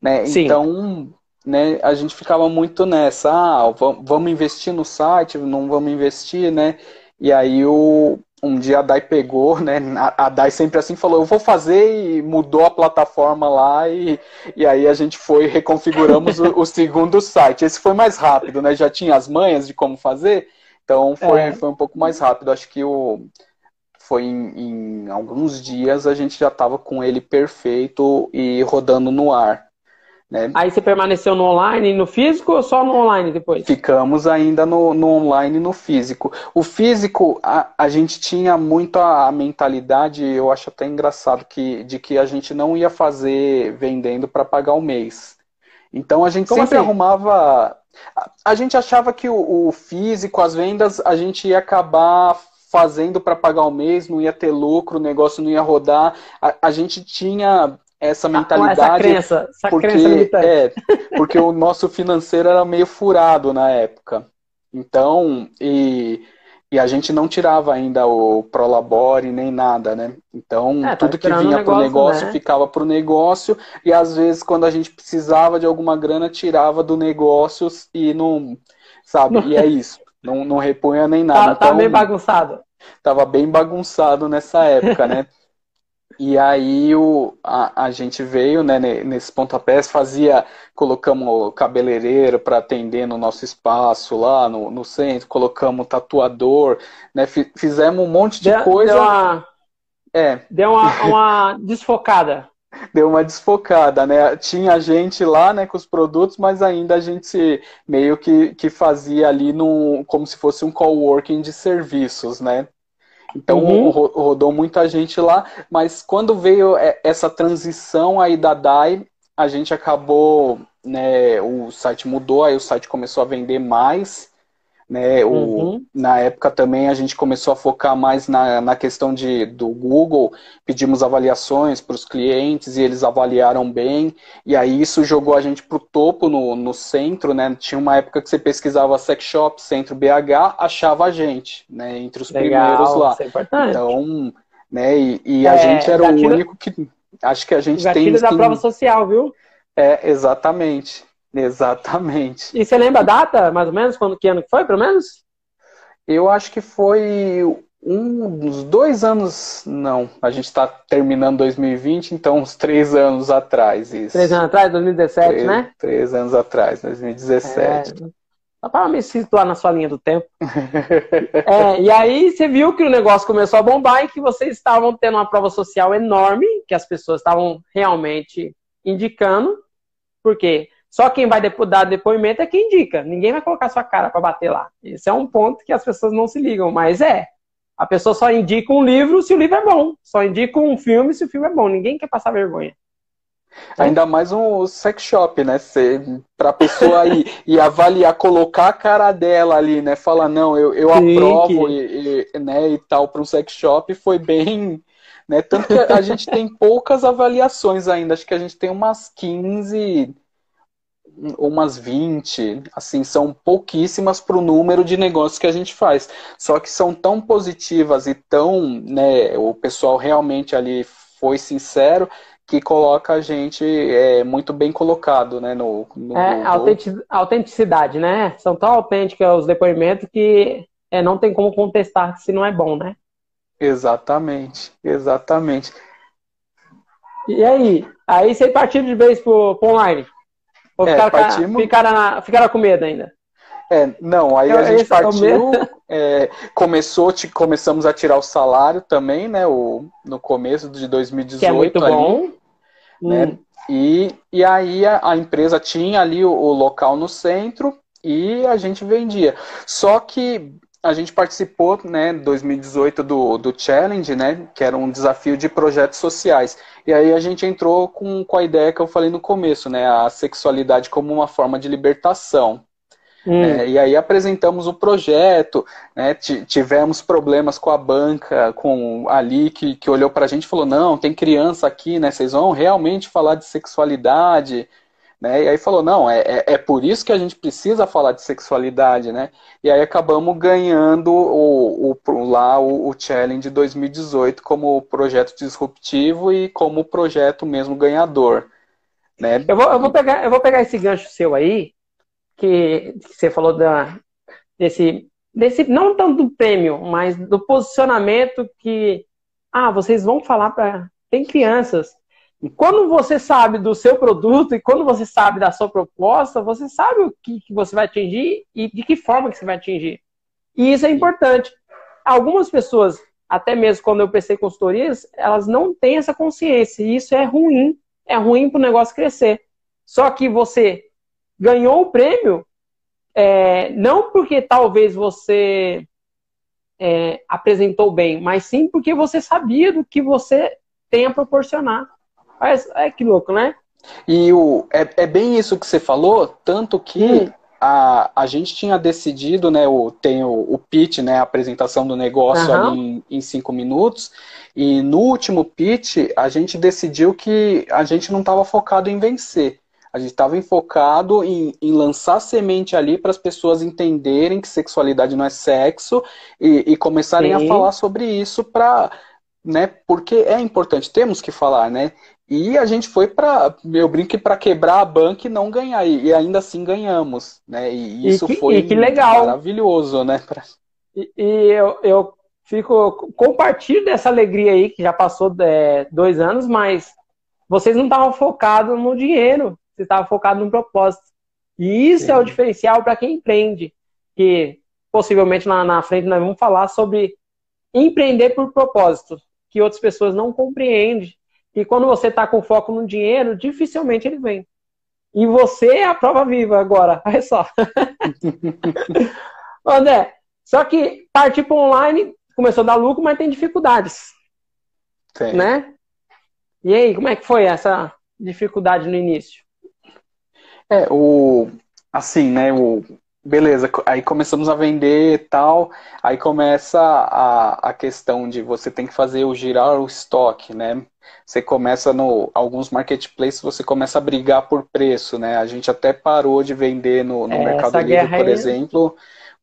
Né? Então, né, a gente ficava muito nessa, ah, vamos investir no site, não vamos investir, né? E aí o, um dia a Dai pegou, né? A Dai sempre assim falou, eu vou fazer e mudou a plataforma lá e, e aí a gente foi reconfiguramos o, o, segundo site. Esse foi mais rápido, né? Já tinha as manhas de como fazer, então foi, é. foi um pouco mais rápido. Acho que o foi em, em alguns dias a gente já estava com ele perfeito e rodando no ar. Né? Aí você permaneceu no online e no físico ou só no online depois? Ficamos ainda no, no online e no físico. O físico, a, a gente tinha muito a, a, mentalidade, eu acho até engraçado, que, de que a gente não ia fazer vendendo para pagar o mês. Então a gente Como sempre assim? arrumava. A, a, gente achava que o, o físico, as vendas, a gente ia acabar fazendo para pagar o mês, não ia ter lucro, o negócio não ia rodar. A, a gente tinha essa mentalidade. Essa crença, essa porque, crença é, porque o nosso financeiro era meio furado na época. Então, e, e a gente não tirava ainda o Prolabore nem nada, né? Então, é, tá tudo que vinha para o negócio né? ficava para o negócio, e às vezes, quando a gente precisava de alguma grana, tirava do negócio e não. Sabe? E é isso. Não, não repunha nem nada. Tá, tá então, tá bem bagunçado. Tava bem bagunçado nessa época, né? E aí o, a, a gente veio né, nesse pontapés, fazia, colocamos cabeleireiro para atender no nosso espaço lá no, no centro, colocamos tatuador, né, fizemos um monte de deu, coisa. Deu uma, é. deu uma, uma desfocada. Deu uma desfocada, né? Tinha gente lá, né, com os produtos, mas ainda a gente meio que, que fazia ali no, como se fosse um coworking de serviços, né? Então uhum. rodou muita gente lá, mas quando veio essa transição aí da DAI, a gente acabou, né, o site mudou, aí o site começou a vender mais, né, o, uhum. Na época também a gente começou a focar mais na, na questão de, do Google, pedimos avaliações para os clientes e eles avaliaram bem, e aí isso jogou a gente para o topo no, no centro, né? Tinha uma época que você pesquisava sex shop, centro BH, achava a gente, né? Entre os Legal, primeiros lá. Isso é importante. Então, né, e, e a é, gente era o único que. Acho que a gente tem. da prova social, viu? É, exatamente. Exatamente. E você lembra a data, mais ou menos, quando que ano que foi, pelo menos? Eu acho que foi um, uns dois anos, não. A gente está terminando 2020, então uns três anos atrás. Isso. Três anos atrás, 2017, três, né? Três anos atrás, 2017. É. Só para me situar na sua linha do tempo. é, e aí você viu que o negócio começou a bombar e que vocês estavam tendo uma prova social enorme, que as pessoas estavam realmente indicando. Por quê? Só quem vai dar depoimento é quem indica. Ninguém vai colocar sua cara para bater lá. Esse é um ponto que as pessoas não se ligam, mas é. A pessoa só indica um livro se o livro é bom. Só indica um filme se o filme é bom. Ninguém quer passar vergonha. Ainda mais um sex shop, né? Para a pessoa ir e avaliar, colocar a cara dela ali, né? Falar, não, eu, eu Sim, aprovo que... e, e, né, e tal para um sex shop foi bem. Né? Tanto que a gente tem poucas avaliações ainda, acho que a gente tem umas 15 umas 20, assim, são pouquíssimas para o número de negócios que a gente faz. Só que são tão positivas e tão, né, o pessoal realmente ali foi sincero que coloca a gente é, muito bem colocado, né? No, no é, autenticidade, né? São tão autênticos os depoimentos que é, não tem como contestar se não é bom, né? Exatamente, exatamente. E aí? Aí você partiu de vez pro, pro online? Ou é, ficaram, partimos... ficaram, ficaram com medo ainda? É, não, aí a gente é partiu, é, começou, começamos a tirar o salário também, né, o, no começo de 2018. Que é muito bom. Né? Hum. E, e aí a, a, empresa tinha ali o, o local no centro e a gente vendia. Só que a gente participou, né, em 2018 do, do Challenge, né, que era um desafio de projetos sociais. E aí a gente entrou com, com a ideia que eu falei no começo, né, a sexualidade como uma forma de libertação. Hum. É, e aí apresentamos o projeto, né, tivemos problemas com a banca, com ali que, que olhou para a gente e falou, não, tem criança aqui, né, vocês vão realmente falar de sexualidade, né, e aí falou, não, é, é, é por isso que a gente precisa falar de sexualidade, né, e aí acabamos ganhando o, o, lá o, o Challenge 2018 como projeto disruptivo e como projeto mesmo ganhador. Né? Eu, vou, eu, vou pegar, eu vou pegar esse gancho seu aí, que, que você falou da, desse, desse, não tanto do prêmio, mas do posicionamento que, ah, vocês vão falar para. Tem crianças. E quando você sabe do seu produto e quando você sabe da sua proposta, você sabe o que, que você vai atingir e de que forma que você vai atingir. E isso é importante. Algumas pessoas, até mesmo quando eu prestei consultorias, elas não têm essa consciência. E isso é ruim. É ruim para o negócio crescer. Só que você ganhou o prêmio é, não porque talvez você é, apresentou bem, mas sim porque você sabia do que você tem a proporcionar. Mas, é que louco, né? E o, é, é bem isso que você falou, tanto que hum. a, a gente tinha decidido, né, o, tem o, o pitch, né, a apresentação do negócio uhum. ali em, em cinco minutos, e no último pitch a gente decidiu que a gente não estava focado em vencer. A gente estava enfocado em, em, lançar semente ali para as pessoas entenderem que sexualidade não é sexo e, e começarem Sim. a falar sobre isso para, né? Porque é importante, temos que falar, né? E a gente foi para, eu brinco para quebrar a banca e não ganhar e, e ainda assim ganhamos, né? E isso e que, foi legal. maravilhoso, né? Pra... E, e eu, eu fico compartilho dessa alegria aí que já passou é, dois anos, mas vocês não estavam focados no dinheiro você estava focado num propósito. E isso Sim. é o diferencial para quem empreende. Que possivelmente na, na frente nós vamos falar sobre empreender por propósito, que outras pessoas não compreendem. E quando você está com foco no dinheiro, dificilmente ele vem. E você é a prova viva agora, olha só. André, só que partir para online começou a dar lucro, mas tem dificuldades. Sim. Né? E aí, como é que foi essa dificuldade no início? É, o. Assim, né? O, beleza, aí começamos a vender e tal, aí começa a, a questão de você tem que fazer o girar o estoque, né? Você começa no. Alguns marketplaces você começa a brigar por preço, né? A gente até parou de vender no, no é, Mercado Livre, por aí... exemplo,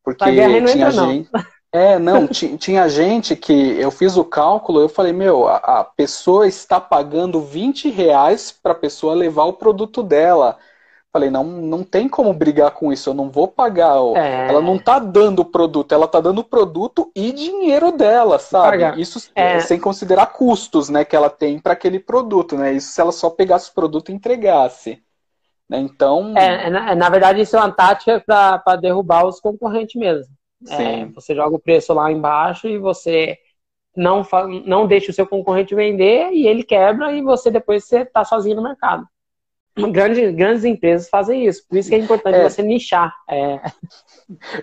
porque tinha gente. Não. É, não, tinha gente que eu fiz o cálculo, eu falei, meu, a, a pessoa está pagando 20 reais para a pessoa levar o produto dela. Falei, não, não tem como brigar com isso, eu não vou pagar. É... Ela não tá dando o produto, ela tá dando o produto e dinheiro dela, sabe? Pagar. Isso é... sem considerar custos, né, que ela tem para aquele produto, né? Isso se ela só pegasse o produto e entregasse. Né? Então. É, na, na, verdade, isso é uma tática para derrubar os concorrentes mesmo. É, você joga o preço lá embaixo e você não, não deixa o seu concorrente vender e ele quebra e você depois você está sozinho no mercado. Grandes, grandes empresas fazem isso, por isso que é importante é. você nichar. É.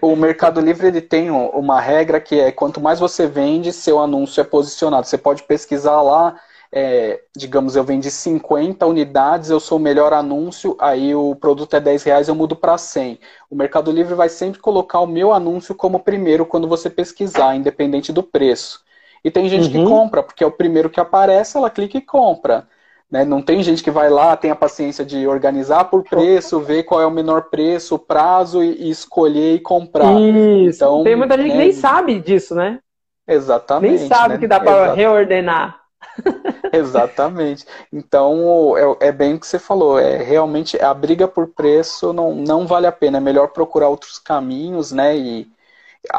O Mercado Livre ele tem uma regra que é quanto mais você vende, seu anúncio é posicionado. Você pode pesquisar lá, é, digamos, eu vendi 50 unidades, eu sou o melhor anúncio, aí o produto é 10 reais, eu mudo para 100. O Mercado Livre vai sempre colocar o meu anúncio como primeiro quando você pesquisar, independente do preço. E tem gente uhum. que compra, porque é o primeiro que aparece, ela clica e compra. Né? Não tem gente que vai lá, tem a paciência de organizar por preço, ver qual é o menor preço, prazo e, e escolher e comprar. Isso. Então, tem muita gente né? que nem sabe disso, né? Exatamente. Nem sabe né? que dá para reordenar. Exatamente. Então, é, é, bem o que você falou. É realmente a briga por preço não, não vale a pena. É melhor procurar outros caminhos, né? E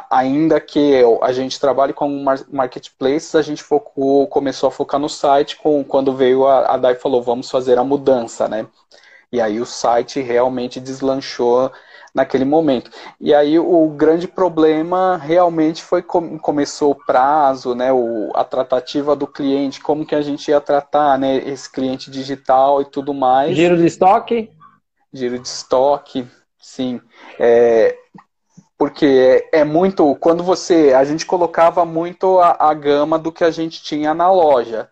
ainda que a gente trabalhe com marketplaces, a gente focou, começou a focar no site com, quando veio a, a DAI falou, vamos fazer a mudança, né? E aí o site realmente deslanchou naquele momento. E aí o grande problema realmente foi como começou o prazo, né, o, a tratativa do cliente, como que a gente ia tratar, né, esse cliente digital e tudo mais. Giro de estoque? Giro de estoque, sim. É, porque é, é, muito quando você a gente colocava muito a, a, gama do que a gente tinha na loja.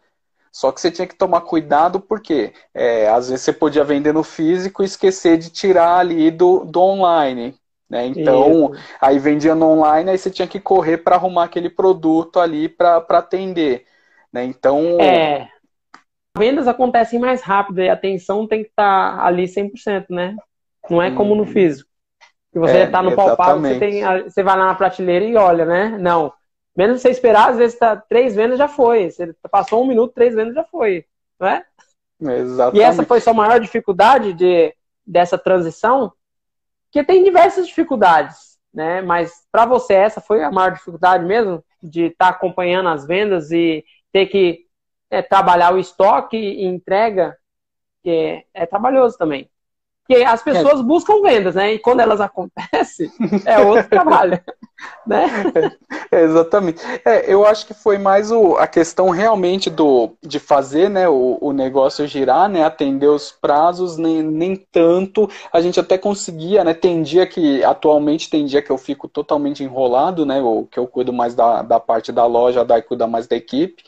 Só que você tinha que tomar cuidado porque é, às vezes você podia vender no físico e esquecer de tirar ali do, do online né? Então Isso. aí vendia no online aí você tinha que correr para arrumar aquele produto ali para atender né? Então é. Vendas acontecem mais rápido e a atenção tem que estar tá ali 100% né? Não é como no uhum. físico que você é, no palpável, você, tem, você vai lá na prateleira e olha, né? Não. Menos você esperar, às vezes tá, três vendas já foi. Você passou um minuto, três vendas já foi. Não é? Exatamente. E essa foi sua maior dificuldade de, dessa transição? Porque tem diversas dificuldades, né? Mas para você essa foi a maior dificuldade mesmo? De estar tá acompanhando as vendas e ter que é, trabalhar o estoque e entrega, que é, é trabalhoso também. Porque as pessoas é. buscam vendas, né? E quando elas acontecem, é outro trabalho. Né? É, exatamente. É, eu acho que foi mais o, a questão realmente do, de fazer né, o, o negócio girar, né, atender os prazos, nem, nem tanto. A gente até conseguia, né? Tem dia que, atualmente, tem dia que eu fico totalmente enrolado, né? O que eu cuido mais da, da parte da loja, a Dai cuida mais da equipe.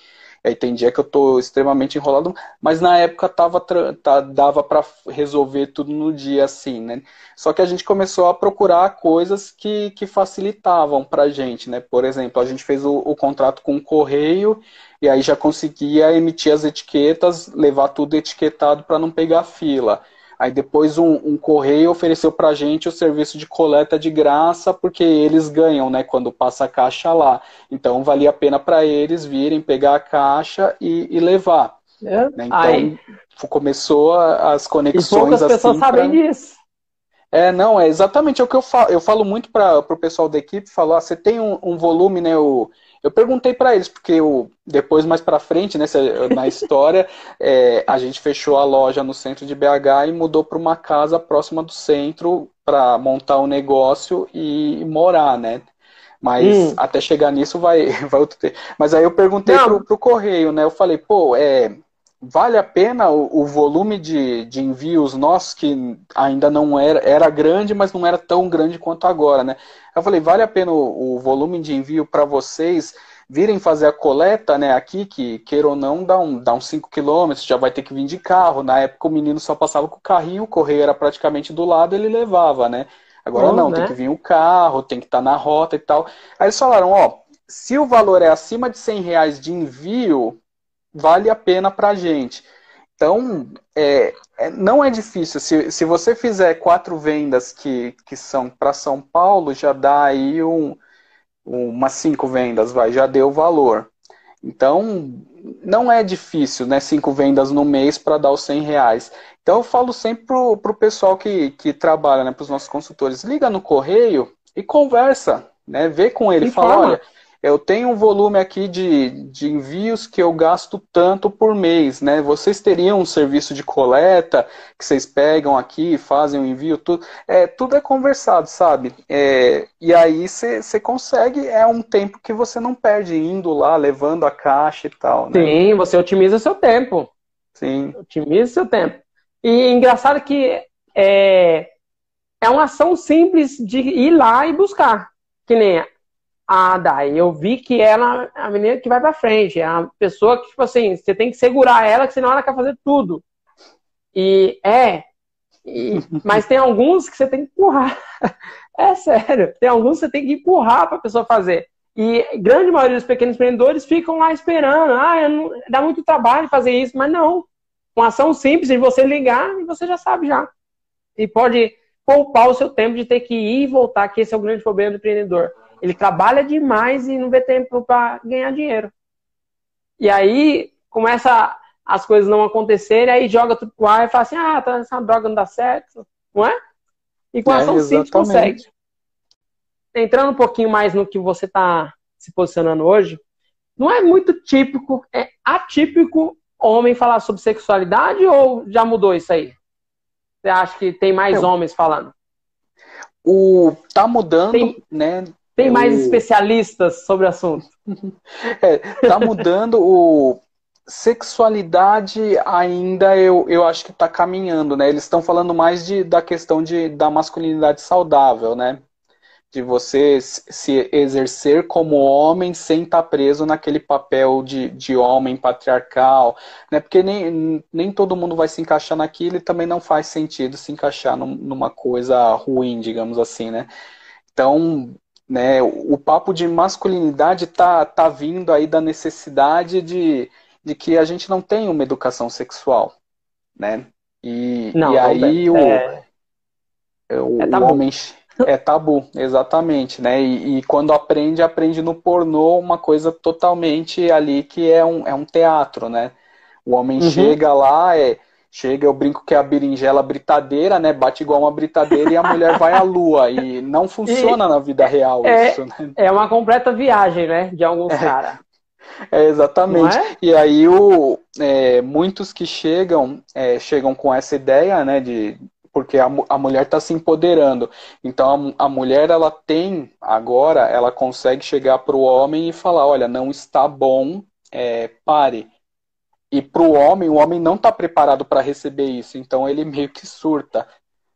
Aí tem dia que eu tô extremamente enrolado, mas na época tava, tá, dava para resolver tudo no dia assim, né? Só que a gente começou a procurar coisas que, que facilitavam pra gente, né? Por exemplo, a gente fez o, o contrato com o correio e aí já conseguia emitir as etiquetas, levar tudo etiquetado para não pegar fila. Aí depois um, um correio ofereceu para a gente o serviço de coleta de graça, porque eles ganham, né, quando passa a caixa lá. Então valia a pena para eles virem pegar a caixa e, e levar. É? Né? Então Aí. começou as conexões. E poucas assim, pessoas pra... sabem disso. É, não, é exatamente o que eu falo. Eu falo muito para o pessoal da equipe, falar, ah, você tem um, um volume, né, o, eu perguntei para eles, porque eu, depois, mais para frente, né, na história, é, a gente fechou a loja no centro de BH e mudou para uma casa próxima do centro para montar um negócio e morar, né? Mas hum. até chegar nisso vai, vai outro tempo. Mas aí eu perguntei para o correio, né? Eu falei, pô, é, vale a pena o, o, volume de, de envios nossos, que ainda não era, era grande, mas não era tão grande quanto agora, né? Eu falei, vale a pena o, o volume de envio para vocês virem fazer a coleta, né, aqui, que queira ou não, dá, um, dá uns 5 quilômetros, já vai ter que vir de carro. Na época o menino só passava com o carrinho, o correio era praticamente do lado, ele levava, né? Agora Bom, não, né? tem que vir o carro, tem que estar tá na rota e tal. Aí eles falaram, ó, se o valor é acima de 100 reais de envio, vale a pena para a gente. Então, é, é, não é difícil. Se, se você fizer quatro vendas que, que são para São Paulo, já dá aí um, umas cinco vendas, vai, já deu valor. Então, não é difícil, né? Cinco vendas no mês para dar os 100 reais. Então, eu falo sempre pro, pro pessoal que, que trabalha, né, para os nossos consultores, liga no correio e conversa, né? Vê com ele, e fala, fala, olha, eu tenho um volume aqui de, de envios que eu gasto tanto por mês, né? Vocês teriam um serviço de coleta que vocês pegam aqui, fazem o um envio, tudo. É, tudo é conversado, sabe? É, e aí você consegue, é um tempo que você não perde indo lá, levando a caixa e tal, né? Sim, você otimiza seu tempo. Sim. Otimiza seu tempo. E engraçado que é, é uma ação simples de ir lá e buscar. Que nem a Dai. Eu vi que ela é a menina que vai pra frente. É a pessoa que, tipo assim, você tem que segurar ela, que senão ela quer fazer tudo. E é. E, mas tem alguns que você tem que empurrar. É sério. Tem alguns que você tem que empurrar pra pessoa fazer. E grande maioria dos pequenos empreendedores ficam lá esperando. Ah, não, dá muito trabalho fazer isso, mas não. Uma ação simples de você ligar e você já sabe já. E pode poupar o seu tempo de ter que ir e voltar, que esse é o grande problema do empreendedor. Ele trabalha demais e não vê tempo para ganhar dinheiro. E aí começa as coisas não acontecerem, aí joga tudo pro ar e fala assim: ah, tá, essa droga não dá certo, não é? E com a é, ação simples consegue. Entrando um pouquinho mais no que você está se posicionando hoje, não é muito típico, é atípico homem falar sobre sexualidade ou já mudou isso aí? Você acha que tem mais Eu... homens falando? O tá mudando, tem... né? Tem mais o... especialistas sobre o assunto. é, tá mudando o sexualidade ainda eu, eu acho que está caminhando, né? Eles estão falando mais de, da questão de, da masculinidade saudável, né? De você se exercer como homem sem estar tá preso naquele papel de, de homem patriarcal, né? Porque nem, nem todo mundo vai se encaixar naquilo e também não faz sentido se encaixar num, numa coisa ruim, digamos assim, né? Então, né? O papo de masculinidade tá, tá vindo aí da necessidade de, de que a gente não tem uma educação sexual, né? E, não, e aí o, é... o, é tabu. homem é tabu, exatamente, né? E, e, quando aprende, aprende no pornô uma coisa totalmente ali que é um, é um teatro, né? O homem uhum. chega lá, é Chega, eu brinco que é a berinjela britadeira, né? Bate igual uma britadeira e a mulher vai à lua. E não funciona e na vida real é, isso, né? É uma completa viagem, né? De alguns é, caras. É, exatamente. É? E aí o, é, muitos que chegam, é, chegam com essa ideia, né? De, porque a, a mulher está se empoderando. Então a, a, mulher ela tem agora, ela consegue chegar para o homem e falar, olha, não está bom, é, pare. E para o homem, o homem não está preparado para receber isso, então ele meio que surta.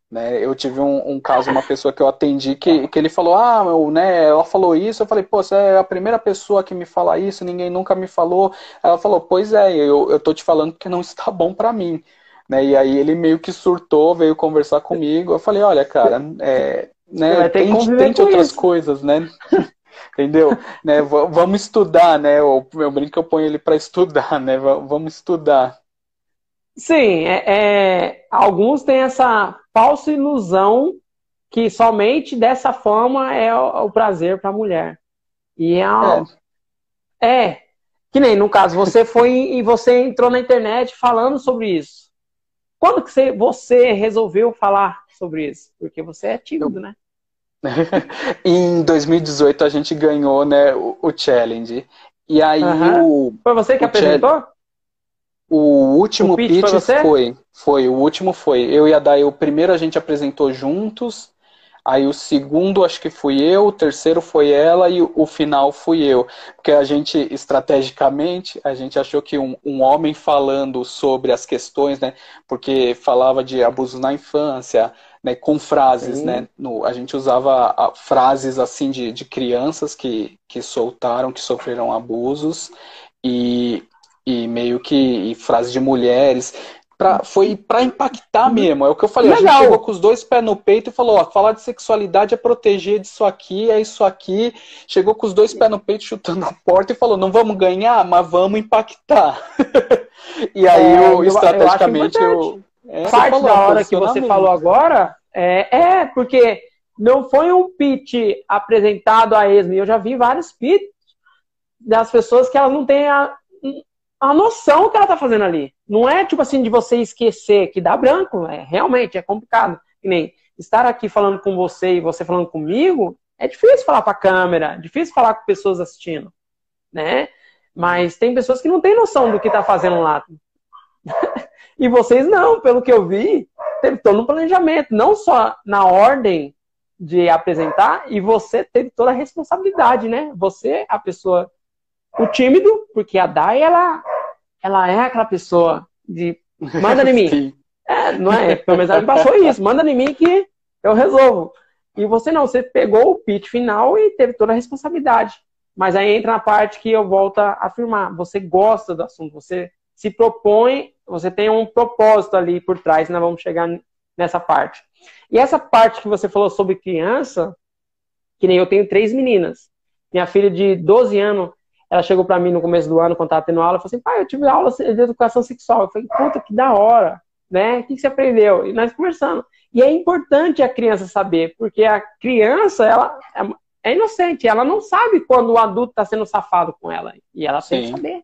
Né? Eu tive um, um, caso, uma pessoa que eu atendi, que, que ele falou, ah, meu, né, ela falou isso, eu falei, pô, você é a primeira pessoa que me fala isso, ninguém nunca me falou. Ela falou, pois é, eu, eu tô te falando que não está bom para mim. Né? E aí ele meio que surtou, veio conversar comigo. Eu falei, olha, cara, é, né, tente, tente outras isso. coisas, né? Entendeu? né? Vamos estudar, né? O meu brinco eu ponho ele para estudar, né? Vamos estudar. Sim, é, é, alguns têm essa falsa ilusão que somente dessa forma é o, o prazer para a mulher. E é, é. é, que nem no caso, você foi e você entrou na internet falando sobre isso. Quando que você, você resolveu falar sobre isso? Porque você é tímido, eu, né? em 2018 a gente ganhou né, o, o challenge. E aí uhum. o. Foi você que apresentou? O último o pitch, pitch foi, foi, foi, o último foi. Eu e a Dai, o primeiro a gente apresentou juntos, aí o segundo acho que fui eu, o terceiro foi ela e o final fui eu. Porque a gente, estrategicamente, a gente achou que um, um homem falando sobre as questões, né? Porque falava de abuso na infância, né, com frases, né? No, a gente usava a, frases assim de, de crianças que, que soltaram, que sofreram abusos e, e meio que e frases de mulheres. Pra, foi para impactar uhum. mesmo, é o que eu falei. Legal. A gente chegou com os dois pés no peito e falou: ó, falar de sexualidade é proteger disso aqui, é isso aqui. Chegou com os dois pés no peito, chutando a porta e falou: não vamos ganhar, mas vamos impactar. e aí, é, eu, estrategicamente, eu, é, Parte falou, da hora que você falou agora é, é, porque não foi um pitch apresentado a esmo. Eu já vi vários pitches das pessoas que elas não têm a, a noção que ela está fazendo ali. Não é tipo assim de você esquecer que dá branco, é realmente é complicado. Que nem estar aqui falando com você e você falando comigo É difícil falar para a câmera, difícil falar com pessoas assistindo, né? Mas tem pessoas que não têm noção do que está fazendo lá. e vocês não, pelo que eu vi, teve todo um planejamento, não só na ordem de apresentar, e você teve toda a responsabilidade, né? Você, a pessoa, o tímido, porque a Dai, ela, ela é aquela pessoa de manda em mim. É, não é? Pelo menos ela me passou isso, manda em mim que eu resolvo. E você não, você pegou o pitch final e teve toda a responsabilidade. Mas aí entra na parte que eu volto a afirmar. Você gosta do assunto, você se propõe, você tem um propósito ali por trás, nós vamos chegar nessa parte. E essa parte que você falou sobre criança, que nem eu tenho três meninas. Minha filha de 12 anos, ela chegou para mim no começo do ano, quando estava tendo aula, e falou assim, pai, eu tive aula de educação sexual. Eu falei, puta, que da hora, né? O que você aprendeu? E nós conversando. E é importante a criança saber, porque a criança, ela é, é inocente, ela não sabe quando o adulto está sendo safado com ela. E ela Sim. tem que saber.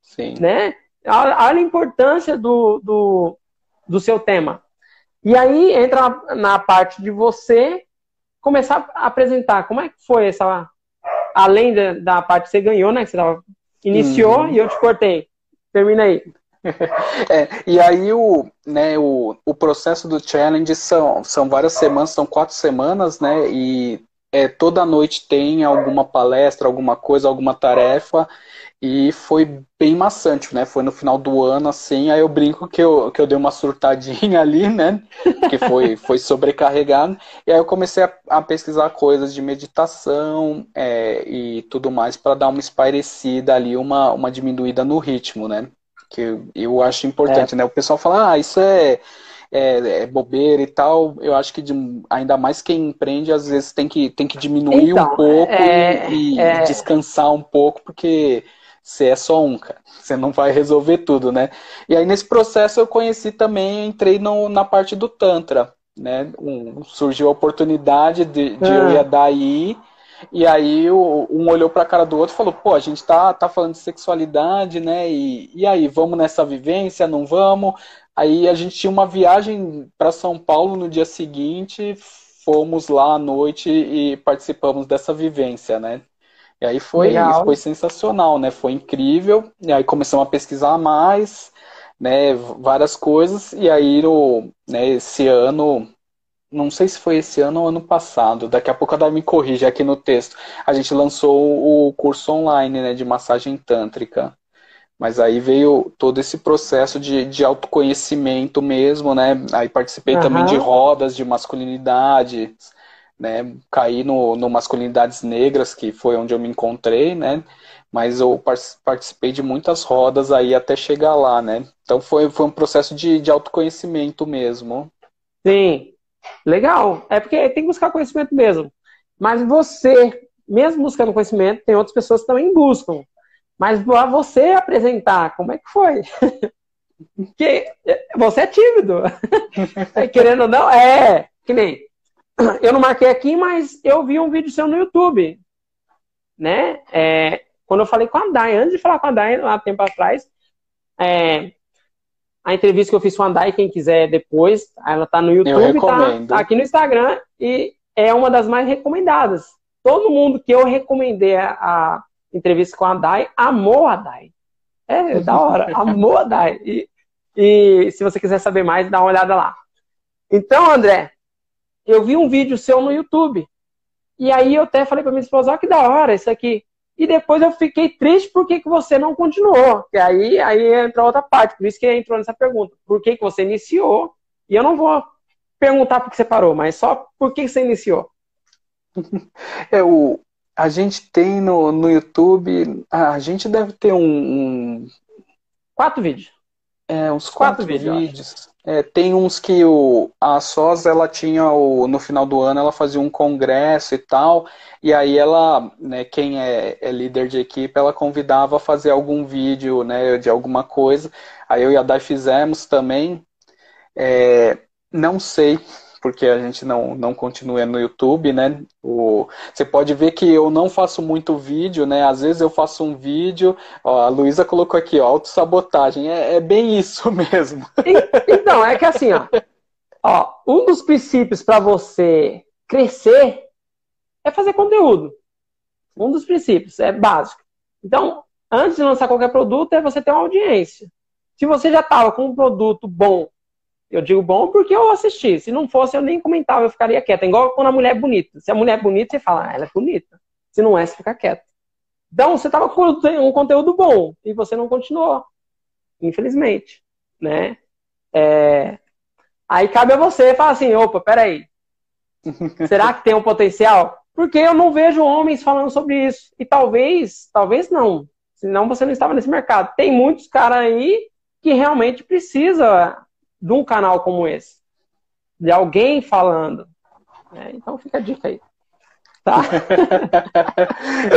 Sim. Né? Olha a importância do, do, do seu tema. E aí entra na, parte de você começar a apresentar. Como é que foi essa. Além da, da parte que você ganhou, né? Que você tava, iniciou uhum. e eu te cortei. Termina aí. É, e aí o, né, o, o processo do challenge são, são várias semanas, são quatro semanas, né? E é, toda noite tem alguma palestra, alguma coisa, alguma tarefa. E foi bem maçante, né? Foi no final do ano, assim, aí eu brinco que eu, que eu dei uma surtadinha ali, né? Que foi, foi sobrecarregado. E aí eu comecei a, a pesquisar coisas de meditação é, e tudo mais para dar uma espairecida ali, uma, uma diminuída no ritmo, né? Que eu, eu acho importante, é. né? O pessoal fala, ah, isso é, é, é, bobeira e tal. Eu acho que de, ainda mais quem empreende, às vezes tem que, tem que diminuir então, um pouco é, e, e é. descansar um pouco, porque você é só um, cara. Você não vai resolver tudo, né? E aí nesse processo eu conheci também, entrei no, na parte do Tantra, né? Um, surgiu a oportunidade de, de ah. eu ir daí. E aí um olhou para a cara do outro e falou, pô, a gente tá, tá falando de sexualidade, né? E, e aí, vamos nessa vivência, não vamos? Aí a gente tinha uma viagem para São Paulo no dia seguinte, fomos lá à noite e participamos dessa vivência, né? E aí foi, foi sensacional, né? Foi incrível. E aí começamos a pesquisar mais, né? Várias coisas. E aí, no, né, esse ano, não sei se foi esse ano ou ano passado, daqui a pouco a Dai me corrige aqui no texto. A gente lançou o curso online, né? De massagem tântrica. Mas aí veio todo esse processo de, de autoconhecimento mesmo, né? Aí participei uhum. também de rodas de masculinidade, né, caí no, no Masculinidades Negras, que foi onde eu me encontrei, né, mas eu participei de muitas rodas aí até chegar lá, né, então foi, foi um processo de, de autoconhecimento mesmo. Sim, legal, é porque tem que buscar conhecimento mesmo, mas você, mesmo buscando conhecimento, tem outras pessoas que também buscam, mas para você apresentar, como é que foi? Porque você é tímido. Querendo ou não, é. Que nem eu não marquei aqui, mas eu vi um vídeo seu no YouTube, né? É, quando eu falei com a Dai, antes de falar com a Dai, lá tempo atrás, é, a entrevista que eu fiz com a Dai, quem quiser depois, ela tá no YouTube, tá, tá aqui no Instagram, e é uma das mais recomendadas. Todo mundo que eu recomendei a, a entrevista com a Dai, amou a Dai. É, da hora, amou a Dai. E, e se você quiser saber mais, dá uma olhada lá. Então, André, eu vi um vídeo seu no YouTube. E aí eu até falei para minha esposa, ó, que da hora isso aqui. E depois eu fiquei triste porque que você não continuou. E aí, aí entra outra parte, por isso que entrou nessa pergunta. Por que, que você iniciou? E eu não vou perguntar por que você parou, mas só por que você iniciou. É, o, a gente tem no, no YouTube, a gente deve ter um. um... Quatro vídeos. É, uns quatro, quatro vídeos. vídeos. É, tem uns que o, a SOS, ela tinha, o, no final do ano, ela fazia um congresso e tal, e aí ela, né, quem é, é, líder de equipe, ela convidava a fazer algum vídeo, né, de alguma coisa. Aí eu e a Dai fizemos também. É, não sei porque a gente não, não continua no YouTube, né? O, você pode ver que eu não faço muito vídeo, né? Às vezes eu faço um vídeo, ó, a Luísa colocou aqui, ó, autossabotagem. É, é bem isso mesmo. Então, é que assim, ó, ó um dos princípios para você crescer é fazer conteúdo. Um dos princípios, é básico. Então, antes de lançar qualquer produto, é você ter uma audiência. Se você já estava com um produto bom, eu digo bom porque eu assisti. Se não fosse, eu nem comentava, eu ficaria quieta. Igual quando a mulher é bonita. Se a mulher é bonita, você fala, ah, ela é bonita. Se não é, você fica quieto. Então, você estava com um conteúdo bom e você não continuou. Infelizmente. Né? É... Aí cabe a você falar assim, opa, peraí. Será que tem um potencial? Porque eu não vejo homens falando sobre isso. E talvez, talvez não. Senão você não estava nesse mercado. Tem muitos caras aí que realmente precisa de um canal como esse. De alguém falando. É, então fica a dica aí. Tá?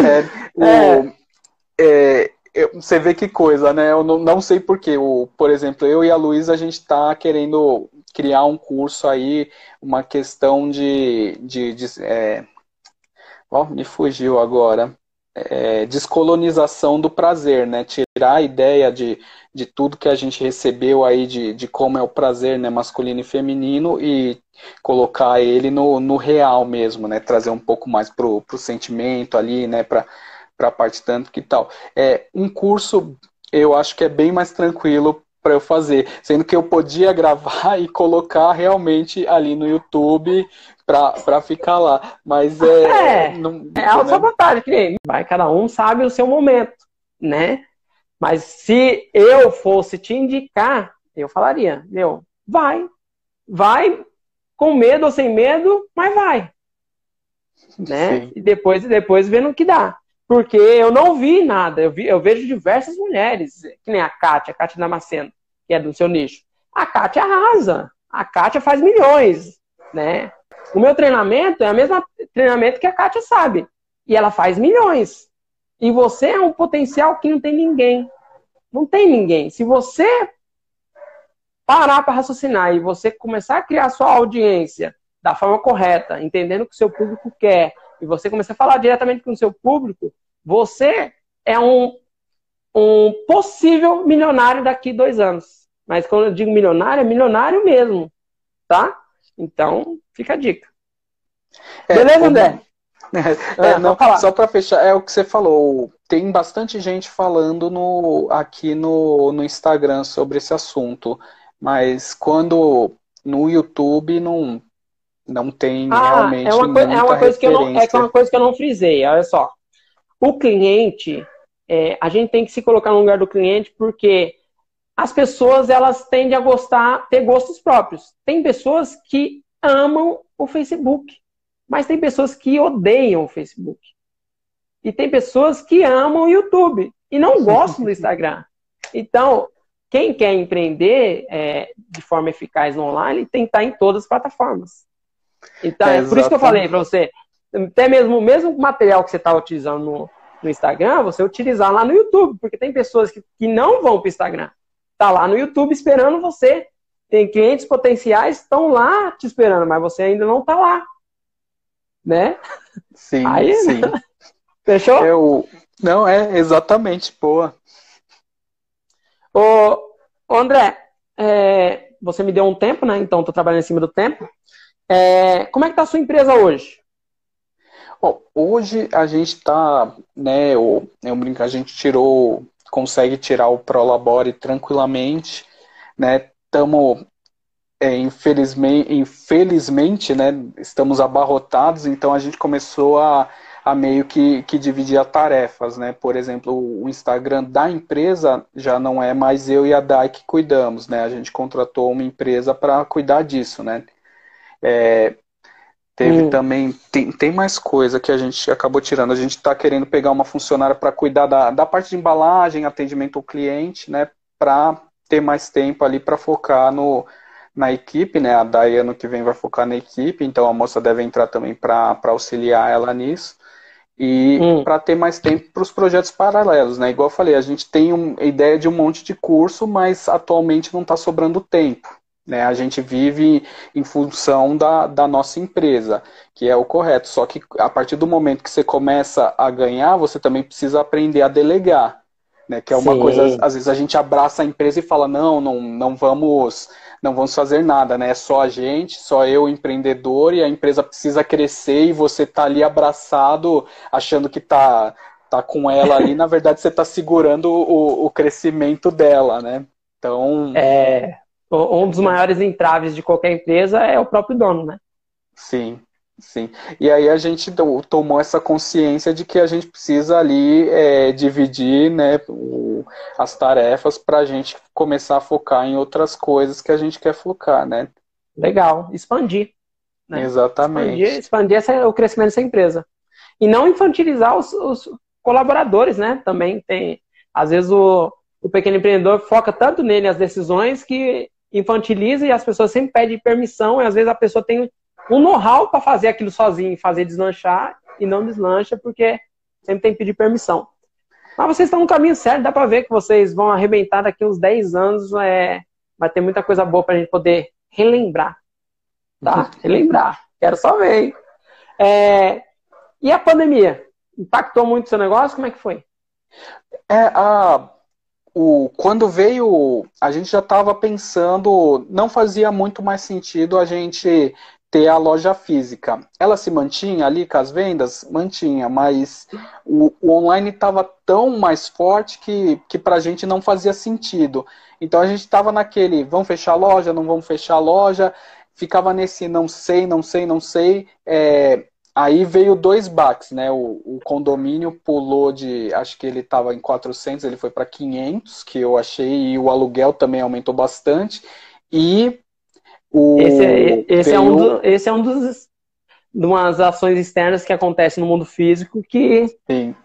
é, o, é, você vê que coisa, né? Eu não, não sei porquê. O, por exemplo, eu e a Luísa, a gente está querendo criar um curso aí, uma questão de. de, de é... me fugiu agora. É, descolonização do prazer, né? Tirar a ideia de, de tudo que a gente recebeu aí de, de como é o prazer, né? Masculino e feminino e colocar ele no, no real mesmo, né? Trazer um pouco mais pro, pro sentimento ali, né? Pra, para a parte tanto que tal. É um curso eu acho que é bem mais tranquilo para eu fazer, sendo que eu podia gravar e colocar realmente ali no YouTube para ficar lá, mas é é, não, é a sua né? vontade, que vai cada um sabe o seu momento, né? Mas se eu fosse te indicar, eu falaria, meu, vai, vai com medo ou sem medo, mas vai, né? Sim. E depois depois vendo o que dá. Porque eu não vi nada. Eu, vi, eu vejo diversas mulheres, que nem a Kátia, a Kátia Damasceno, que é do seu nicho. A Kátia arrasa. A Kátia faz milhões, né? O meu treinamento é o mesmo treinamento que a Kátia sabe. E ela faz milhões. E você é um potencial que não tem ninguém. Não tem ninguém. Se você parar para raciocinar e você começar a criar sua audiência da forma correta, entendendo o que o seu público quer, e você começar a falar diretamente com o seu público, você é um, um possível milionário daqui dois anos. Mas quando eu digo milionário, é milionário mesmo, tá? Então, fica a dica. É, Beleza. André? É, é, não, só para fechar, é o que você falou. Tem bastante gente falando no, aqui no, no Instagram sobre esse assunto, mas quando no YouTube não, não tem ah, realmente é uma, é uma coisa que eu não É uma coisa que eu não frisei, olha só. O cliente, é, a gente tem que se colocar no lugar do cliente porque as pessoas elas tendem a gostar, ter gostos próprios. Tem pessoas que amam o Facebook, mas tem pessoas que odeiam o Facebook. E tem pessoas que amam o YouTube e não gostam do Instagram. Então, quem quer empreender é, de forma eficaz no online tem que estar em todas as plataformas. Então, é, é por isso que eu falei para você, até mesmo o mesmo material que você está utilizando no, no, Instagram, você utilizar lá no YouTube, porque tem pessoas que, que não vão para o Instagram. Tá lá no YouTube esperando você. Tem clientes potenciais que estão lá te esperando, mas você ainda não está lá. Né? Sim, Aí, sim. Fechou? Eu... Não, é exatamente, boa. Ô, André, é, você me deu um tempo, né? Então, estou trabalhando em cima do tempo. É, como é que está a sua empresa hoje? Bom, hoje a gente está, né, o, eu brinco, a gente tirou, consegue tirar o Prolabore tranquilamente, né, estamos, é, infelizmente, infelizmente, né, estamos abarrotados, então a gente começou a, a meio que, que dividir as tarefas, né, por exemplo, o Instagram da empresa já não é mais eu e a Dai que cuidamos, né, a gente contratou uma empresa para cuidar disso, né, é, teve hum. também. Tem, tem mais coisa que a gente acabou tirando. A gente está querendo pegar uma funcionária para cuidar da, da parte de embalagem, atendimento ao cliente, né? Para ter mais tempo ali para focar no, na equipe, né? A Dai ano que vem vai focar na equipe, então a moça deve entrar também para auxiliar ela nisso. E hum. para ter mais tempo para os projetos paralelos, né? Igual eu falei, a gente tem uma ideia de um monte de curso, mas atualmente não está sobrando tempo. Né? A gente vive em função da, da nossa empresa, que é o correto. Só que a partir do momento que você começa a ganhar, você também precisa aprender a delegar. Né? Que é uma Sim. coisa, às vezes a gente abraça a empresa e fala, não, não, não vamos não vamos fazer nada, né? É só a gente, só eu, empreendedor, e a empresa precisa crescer e você tá ali abraçado, achando que tá, tá com ela ali, na verdade você tá segurando o, o crescimento dela, né? Então. É, um dos maiores entraves de qualquer empresa é o próprio dono, né? Sim, sim. E aí a gente tomou essa consciência de que a gente precisa ali é, dividir né, o, as tarefas para a gente começar a focar em outras coisas que a gente quer focar, né? Legal, expandir. Né? Exatamente. Expandir, expandir essa, o crescimento dessa empresa. E não infantilizar os, os colaboradores, né? Também tem. Às vezes o, o pequeno empreendedor foca tanto nele as decisões que infantiliza e as pessoas sempre pedem permissão, e às vezes a pessoa tem um know-how para fazer aquilo sozinho, fazer deslanchar, e não deslancha porque sempre tem que pedir permissão. Mas vocês estão no caminho certo, dá para ver que vocês vão arrebentar daqui uns 10 anos, é, vai ter muita coisa boa para a gente poder relembrar. Tá? Relembrar. Quero só ver, hein? É, e a pandemia? Impactou muito o seu negócio? Como é que foi? É, a o, quando veio, a gente já estava pensando, não fazia muito mais sentido a gente ter a loja física. Ela se mantinha ali com as vendas? Mantinha, mas o, o online estava tão mais forte que, que para a gente não fazia sentido. Então a gente estava naquele, vamos fechar a loja, não vamos fechar a loja, ficava nesse não sei, não sei, não sei. É, Aí veio dois baques, né? O, o, condomínio pulou de, acho que ele estava em 400, ele foi para 500, que eu achei, e o aluguel também aumentou bastante. E o esse, é, esse veio... é um do, esse é um dos de umas ações externas que acontecem no mundo físico que Sim.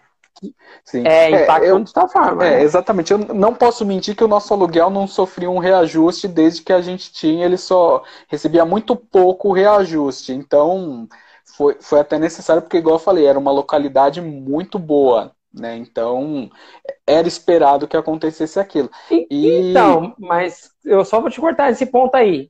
Sim. É, impacta é, eu, tal forma. É, né? exatamente. Eu não posso mentir que o nosso aluguel não sofria um reajuste desde que a gente tinha, ele só recebia muito pouco reajuste. Então, foi, foi até necessário, porque, igual eu falei, era uma localidade muito boa. Né? Então, era esperado que acontecesse aquilo. E... Então, mas eu só vou te cortar esse ponto aí.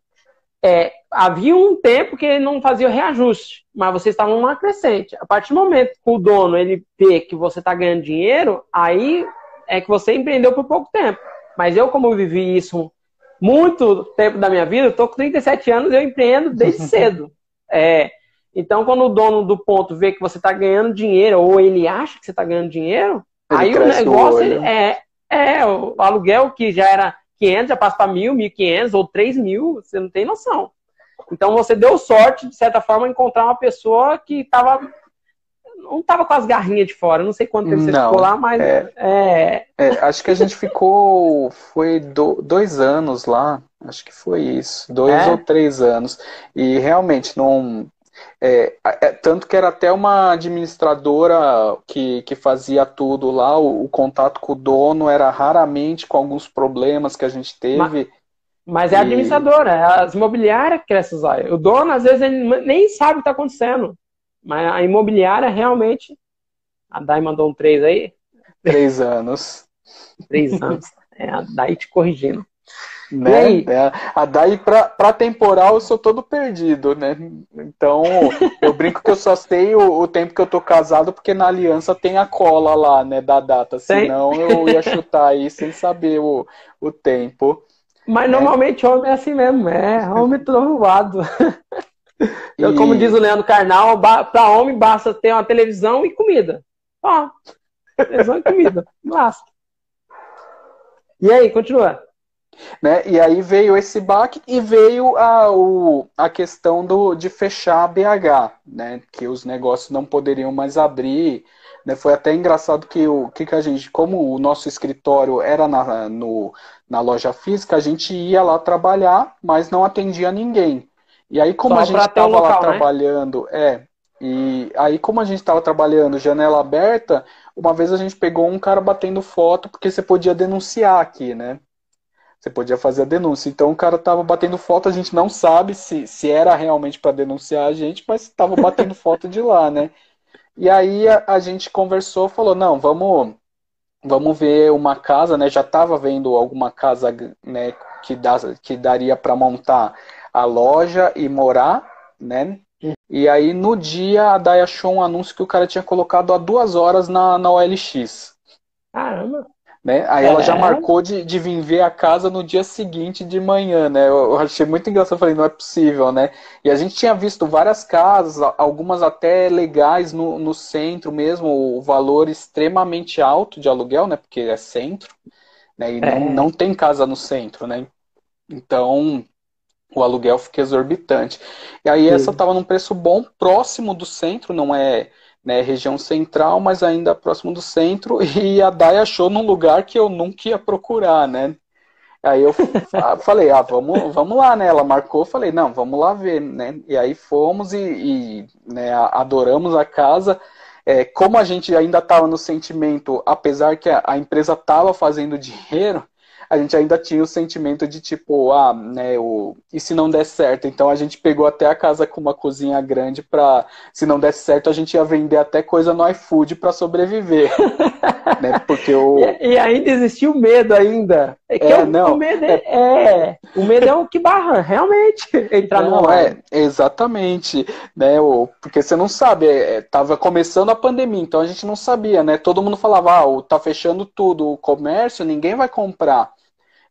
É, havia um tempo que ele não fazia o reajuste, mas vocês estavam numa crescente. A partir do momento que o dono ele vê que você está ganhando dinheiro, aí é que você empreendeu por pouco tempo. Mas eu, como eu vivi isso muito tempo da minha vida, eu tô com 37 anos, eu empreendo desde cedo. É, então, quando o dono do ponto vê que você está ganhando dinheiro, ou ele acha que você está ganhando dinheiro, ele aí o negócio é, é o aluguel que já era 500, já passa para 1.000, 1.500 ou 3.000, você não tem noção. Então, você deu sorte, de certa forma, encontrar uma pessoa que estava não estava com as garrinhas de fora. Não sei quanto tempo você ficou lá, mas. É, é... é, acho que a gente ficou. Foi do, dois anos lá. Acho que foi isso. Dois é? ou três anos. E realmente não. É, é, tanto que era até uma administradora que, que fazia tudo lá, o, o, contato com o dono era raramente com alguns problemas que a gente teve. Mas, mas é a administradora, é as imobiliárias que essas O dono, às vezes, ele nem sabe o que está acontecendo. Mas a imobiliária realmente. A Dai mandou um três aí. Três anos. três anos. É, a Dai te corrigindo. Né? É, a daí para temporal eu sou todo perdido, né? Então eu brinco que eu só sei o, o, tempo que eu tô casado porque na aliança tem a cola lá, né, da data. Senão eu ia chutar aí sem saber o, o tempo. Mas é. normalmente homem é assim mesmo, é homem trovoado. E... Como diz o Leandro Carnal, para homem basta ter uma televisão e comida. Ó, televisão e comida, basta. E aí, continua. Né? E aí veio esse baque e veio a, o, a questão do, de fechar a BH, né? que os negócios não poderiam mais abrir. Né? Foi até engraçado que o que, que a gente, como o nosso escritório era na, no, na loja física, a gente ia lá trabalhar, mas não atendia ninguém. E aí, como Só a gente estava lá né? trabalhando, é, e aí, como a gente estava trabalhando janela aberta, uma vez a gente pegou um cara batendo foto, porque você podia denunciar aqui, né? Você podia fazer a denúncia. Então o cara tava batendo foto, a gente não sabe se, se era realmente para denunciar a gente, mas estava batendo foto de lá, né? E aí a, a, gente conversou, falou, não, vamos vamos ver uma casa, né? Já estava vendo alguma casa, né, que, dá, que daria para montar a loja e morar, né? E aí no dia a Dai achou um anúncio que o cara tinha colocado há duas horas na, na OLX. Caramba! Né? Aí é. ela já é. marcou de, de vir ver a casa no dia seguinte de manhã, né? Eu, eu achei muito engraçado, falei, não é possível, né? E a gente tinha visto várias casas, algumas até legais no, no centro mesmo, o valor extremamente alto de aluguel, né? Porque é centro, né? E é. não, não tem casa no centro, né? Então, o aluguel fica exorbitante. E aí Sim. essa estava num preço bom, próximo do centro, não é né, região central, mas ainda próximo do centro, e a Dai achou num lugar que eu nunca ia procurar, né? Aí eu falei, ah, vamos, vamos lá, né? Ela marcou, falei, não, vamos lá ver, né? E aí fomos e, e né, adoramos a casa. É, como a gente ainda estava no sentimento, apesar que a, a empresa estava fazendo dinheiro, a gente ainda tinha o sentimento de tipo, ah, né, o... e se não der certo? Então a gente pegou até a casa com uma cozinha grande para, se não der certo, a gente ia vender até coisa no iFood para sobreviver. né? Porque o... E, e, ainda existia o medo ainda. É, que é, é o, não, o medo é... é... o medo é o que barra, realmente, entrar não, no é, exatamente, né, o... porque você não sabe, é, é, tava começando a pandemia, então a gente não sabia, né, todo mundo falava, ah, tá fechando tudo, o comércio, ninguém vai comprar.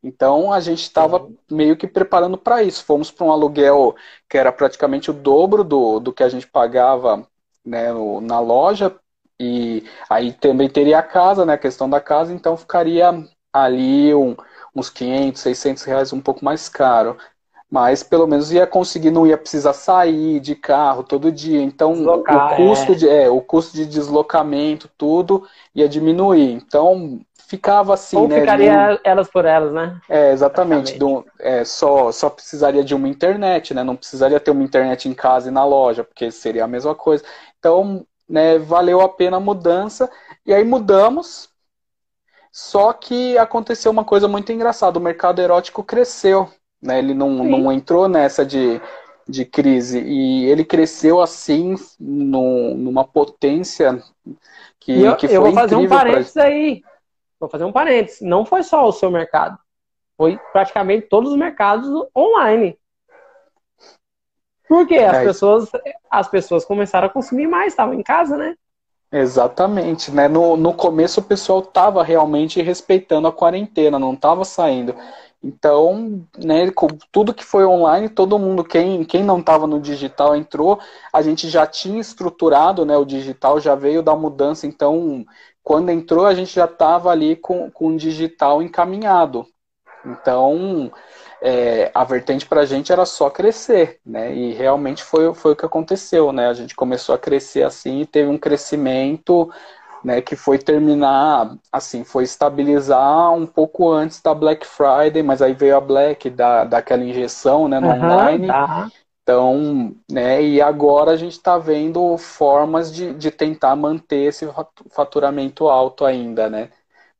Então a gente estava meio que preparando para isso. Fomos para um aluguel que era praticamente o dobro do, do que a gente pagava né, no, na loja. E aí também teria a casa, né, a questão da casa, então ficaria ali um, uns 500, 600 reais um pouco mais caro. Mas pelo menos ia conseguir, não ia precisar sair de carro todo dia. Então Deslocar, o, custo é. de, é, o custo de deslocamento, tudo ia diminuir. Então ficava assim, Ou né? ficaria elas por elas, né? É, exatamente. Do, é, só, só precisaria de uma internet, né? Não precisaria ter uma internet em casa e na loja, porque seria a mesma coisa. Então, né, valeu a pena a mudança. E aí mudamos. Só que aconteceu uma coisa muito engraçada. O mercado erótico cresceu. Né? Ele não, não entrou nessa de, de crise. E ele cresceu assim, numa potência que, eu, que foi Eu vou fazer um parênteses pra... aí vou fazer um parênteses, não foi só o seu mercado, foi praticamente todos os mercados online. Porque as é. pessoas as pessoas começaram a consumir mais, estavam em casa, né? Exatamente, né? No, no começo o pessoal estava realmente respeitando a quarentena, não estava saindo. Então, né, com tudo que foi online, todo mundo, quem, quem não estava no digital entrou, a gente já tinha estruturado, né, o digital já veio da mudança, então quando entrou, a gente já estava ali com, com o digital encaminhado. Então, é, a vertente para a gente era só crescer, né? E realmente foi, foi o que aconteceu, né? A gente começou a crescer assim e teve um crescimento né, que foi terminar, assim, foi estabilizar um pouco antes da Black Friday, mas aí veio a Black, da, daquela injeção né, no uhum, online. Tá. Então, né, e agora a gente está vendo formas de, de tentar manter esse faturamento alto ainda, né?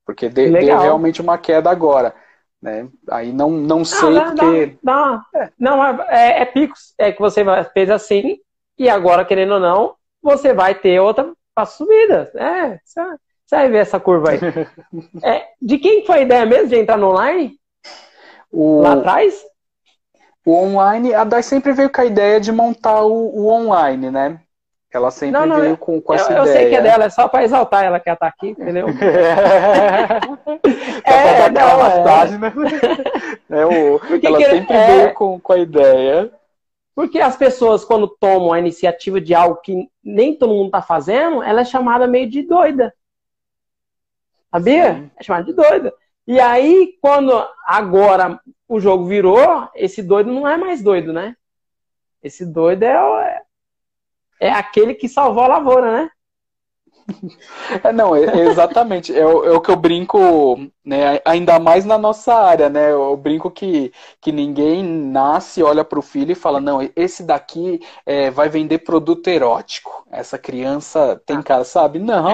Porque de, deu realmente uma queda agora. Né? Aí não, não sei não, porque. Não, não, é, é picos. É que você fez assim, e agora, querendo ou não, você vai ter outra subida. É, você vai ver essa curva aí. é, de quem foi a ideia mesmo de entrar no online? O... Lá atrás? O online, a Dai sempre veio com a ideia de montar o, o online, né? Ela sempre não, não, veio com, com essa eu, ideia. Eu sei que é dela, é só para exaltar ela que ela tá aqui, entendeu? é, é não, é. né? é o, ela que, sempre é... veio com, com a ideia. Porque as pessoas, quando tomam a iniciativa de algo que nem todo mundo está fazendo, ela é chamada meio de doida. Sabia? Sim. É chamada de doida. E aí, quando agora o jogo virou, esse doido não é mais doido, né? Esse doido é, é aquele que salvou a lavoura, né? É, não, é, é exatamente. É o, é o, que eu brinco, né, ainda mais na nossa área, né? Eu brinco que, que ninguém nasce, olha para o filho e fala, não, esse daqui é, vai vender produto erótico. Essa criança tem ah. cara, sabe? Não,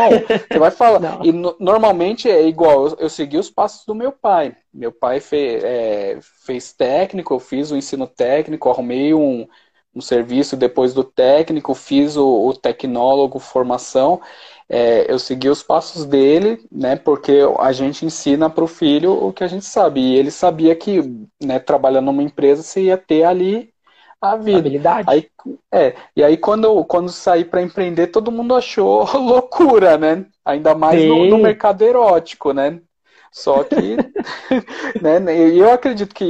você vai falar. Não. E no, normalmente é igual, eu, eu, segui os passos do meu pai. Meu pai fez, é, fez técnico, eu fiz o ensino técnico, arrumei um, um serviço depois do técnico, fiz o, o tecnólogo formação é, eu segui os passos dele, né? Porque a gente ensina para o filho o que a gente sabe. E ele sabia que, né, trabalhando numa empresa, você ia ter ali a vida. Habilidade. Aí, é, e aí quando, quando saí para empreender, todo mundo achou loucura, né? Ainda mais no, no, mercado erótico, né? Só que, né, né, eu acredito que,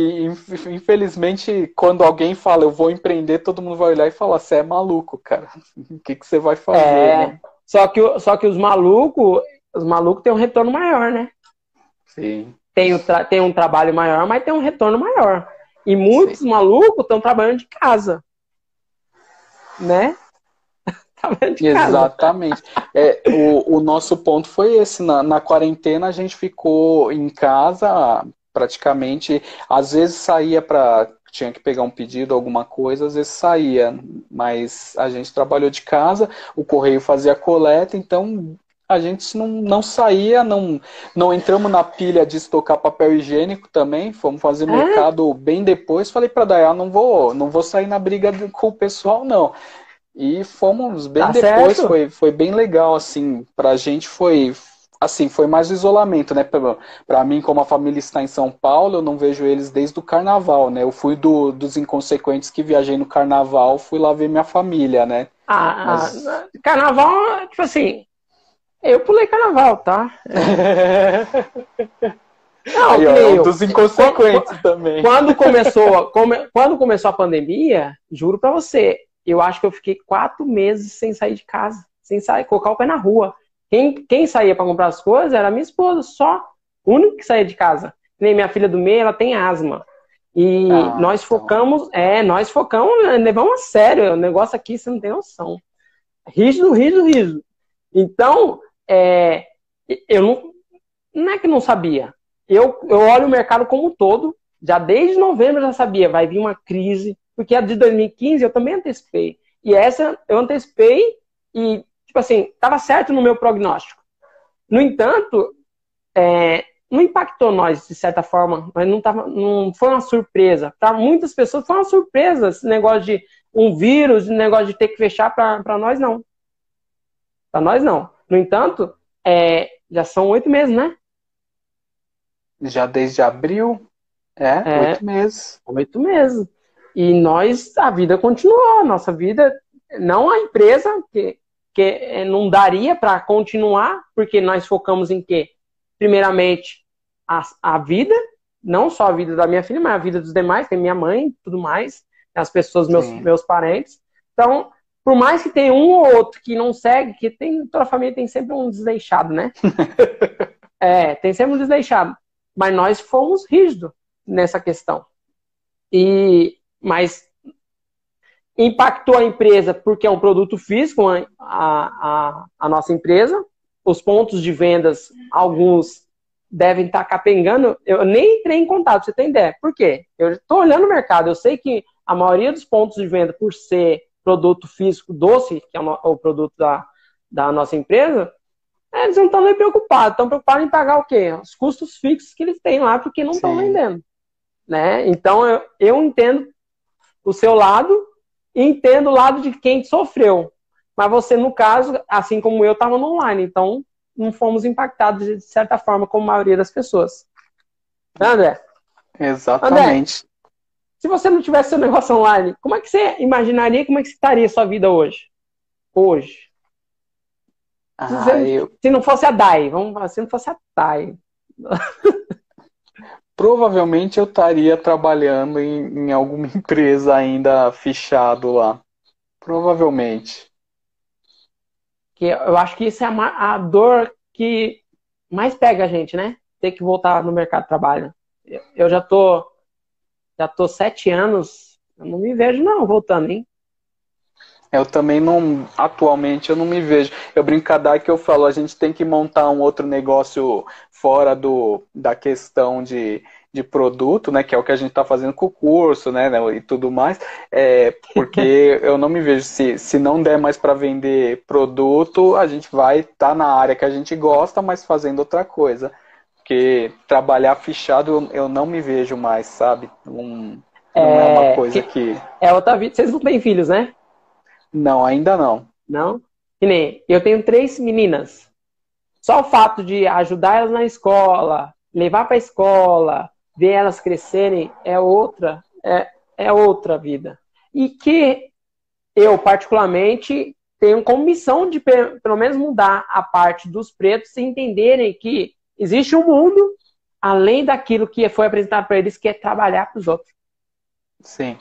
infelizmente, quando alguém fala eu vou empreender, todo mundo vai olhar e falar, você é maluco, cara. O que, que você vai fazer? É, né? Só, que, só que os malucos, os malucos têm um retorno maior, né? Sim. Tem, tem um trabalho maior, mas tem um retorno maior. E muitos Sim. malucos estão trabalhando de casa. Né? Exatamente. É, o, o nosso ponto foi esse. Na, na quarentena a gente ficou em casa praticamente. Às vezes saía para tinha que pegar um pedido, alguma coisa, às vezes saía, mas a gente trabalhou de casa, o correio fazia coleta, então a gente não, não saía, não, não entramos na pilha de estocar papel higiênico também, fomos fazer é? mercado bem depois. Falei para Dayá, não vou, não vou sair na briga com o pessoal, não. E fomos bem tá depois, foi, foi bem legal, assim, pra gente foi, assim, foi mais o isolamento, né? Para mim, como a família está em São Paulo, eu não vejo eles desde o carnaval, né? Eu fui do, dos inconsequentes que viajei no carnaval, fui lá ver minha família, né? Ah, Mas... Ah, carnaval, tipo assim, eu pulei carnaval, tá? Não, Aí, ó, eu, dos inconsequentes quando, também. Quando começou, come, quando começou a pandemia, juro para você, eu acho que eu fiquei quatro meses sem sair de casa, sem sair, colocar o pé na rua. Quem, quem saía para comprar as coisas era minha esposa, só. O único que saía de casa. Nem minha filha do meio, ela tem asma. E ah, nós então. focamos, é, nós focamos, levamos a sério. O negócio aqui, você não tem noção. Rígido, rígido, rígido. Então, é, eu não, não é que não sabia. Eu, eu olho o mercado como um todo. Já desde novembro eu já sabia, vai vir uma crise, porque a de 2015 eu também antecipei. E essa eu antecipei e, tipo assim, estava certo no meu prognóstico. No entanto, é, não impactou nós, de certa forma, mas não, tava, não foi uma surpresa. Para muitas pessoas foi uma surpresa esse negócio de um vírus, esse negócio de ter que fechar, para nós não. Para nós não. No entanto, é, já são oito meses, né? Já desde abril? É, é, oito meses. Oito meses. E nós, a vida continuou, nossa vida, não a empresa, que, que é, não daria para continuar, porque nós focamos em quê? Primeiramente, a, a vida, não só a vida da minha filha, mas a vida dos demais, tem minha mãe tudo mais, as pessoas, meus, meus parentes. Então, por mais que tenha um ou outro que não segue, que tem, toda a família tem sempre um desleixado, né? é, tem sempre um desleixado. Mas nós fomos rígidos nessa questão. E mas impactou a empresa porque é um produto físico, a, a, a nossa empresa. Os pontos de vendas, alguns devem estar capengando. Eu nem entrei em contato, você tem ideia. Por quê? Eu estou olhando o mercado, eu sei que a maioria dos pontos de venda, por ser produto físico doce, que é o produto da, da nossa empresa, eles não estão nem preocupados, estão preocupados em pagar o quê? Os custos fixos que eles têm lá, porque não estão vendendo. Né? Então eu, eu entendo o seu lado entendo o lado de quem sofreu. Mas você, no caso, assim como eu, estava no online, então não fomos impactados de certa forma, como a maioria das pessoas. Né, André? Exatamente. André, se você não tivesse seu negócio online, como é que você imaginaria como é que estaria a sua vida hoje? Hoje. Ah, se, eu... se não fosse a DAI, vamos falar, se não fosse a DAI. provavelmente eu estaria trabalhando em, em alguma empresa ainda fechado lá. Provavelmente. Que eu acho que isso é a, a dor que mais pega a gente, né? Ter que voltar no mercado de trabalho. Eu, eu já tô já tô sete anos, eu não me vejo não voltando, hein? Eu também não, atualmente eu não me vejo. Eu brinco que eu falo, a gente tem que montar um outro negócio fora do, da questão de, de produto, né, que é o que a gente está fazendo com o curso, né, né e tudo mais, é, porque eu não me vejo, se, se não der mais para vender produto, a gente vai estar tá na área que a gente gosta, mas fazendo outra coisa. Porque trabalhar fechado eu, eu não me vejo mais, sabe? Um, não é, é uma coisa que, que... É outra vida. Vocês não têm filhos, né? Não, ainda não. Não? Que nem eu tenho três meninas. Só o fato de ajudar elas na escola, levar para a escola, ver elas crescerem é outra, é, é outra vida. E que eu, particularmente, tenho como missão de pelo menos mudar a parte dos pretos e entenderem que existe um mundo além daquilo que foi apresentado para eles, que é trabalhar para os outros. Sim.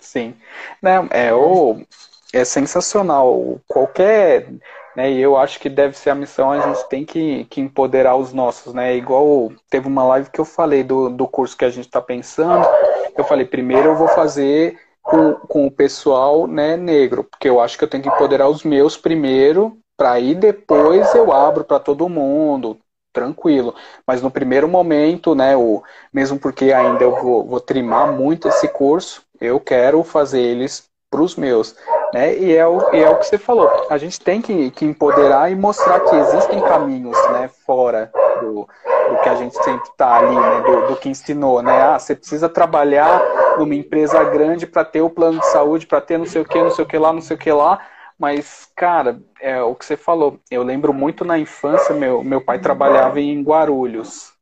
Sim. Não, é, o, é sensacional. Qualquer. Né, e eu acho que deve ser a missão, a gente tem que, que empoderar os nossos, né? Igual teve uma live que eu falei do, do curso que a gente está pensando. Eu falei, primeiro eu vou fazer com, com o pessoal né, negro, porque eu acho que eu tenho que empoderar os meus primeiro, para aí depois eu abro para todo mundo, tranquilo. Mas no primeiro momento, né, o, mesmo porque ainda eu vou, vou trimar muito esse curso, eu quero fazer eles para os meus. Né? E, é o, e é o que você falou. A gente tem que, que empoderar e mostrar que existem caminhos né, fora do, do que a gente sempre está ali, né, do, do, que ensinou. Né? Ah, você precisa trabalhar numa empresa grande para ter o plano de saúde, para ter não sei o que, não sei o que lá, não sei o que lá. Mas, cara, é o que você falou. Eu lembro muito na infância, meu, meu pai trabalhava em Guarulhos.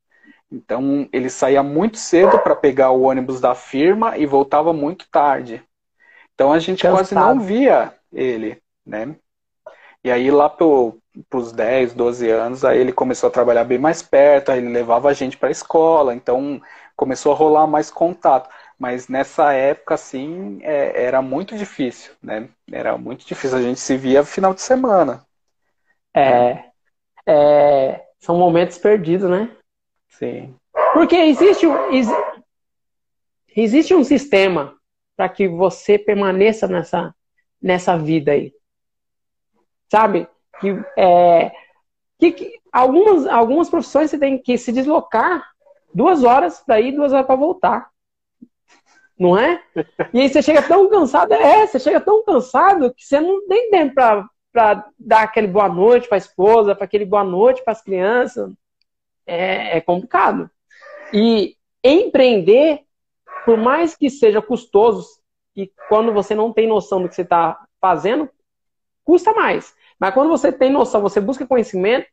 Então, ele saía muito cedo para pegar o ônibus da firma e voltava muito tarde. Então, a gente Cansado. quase não via ele, né? E aí, lá para os 10, 12 anos, aí ele começou a trabalhar bem mais perto, aí ele levava a gente para a escola, então começou a rolar mais contato. Mas nessa época, assim, é, era muito difícil, né? Era muito difícil. A gente se via final de semana. É, é são momentos perdidos, né? Sim. Porque existe, existe um sistema para que você permaneça nessa, nessa vida aí. Sabe? Que, é, que, que algumas, algumas profissões você tem que se deslocar duas horas para ir, duas horas para voltar não é? E aí você chega tão cansado, é, você chega tão cansado que você não tem tempo para dar aquele boa noite para a esposa, para aquele boa noite para as crianças. É, é complicado. E empreender, por mais que seja custoso, e quando você não tem noção do que você está fazendo, custa mais. Mas quando você tem noção, você busca conhecimento,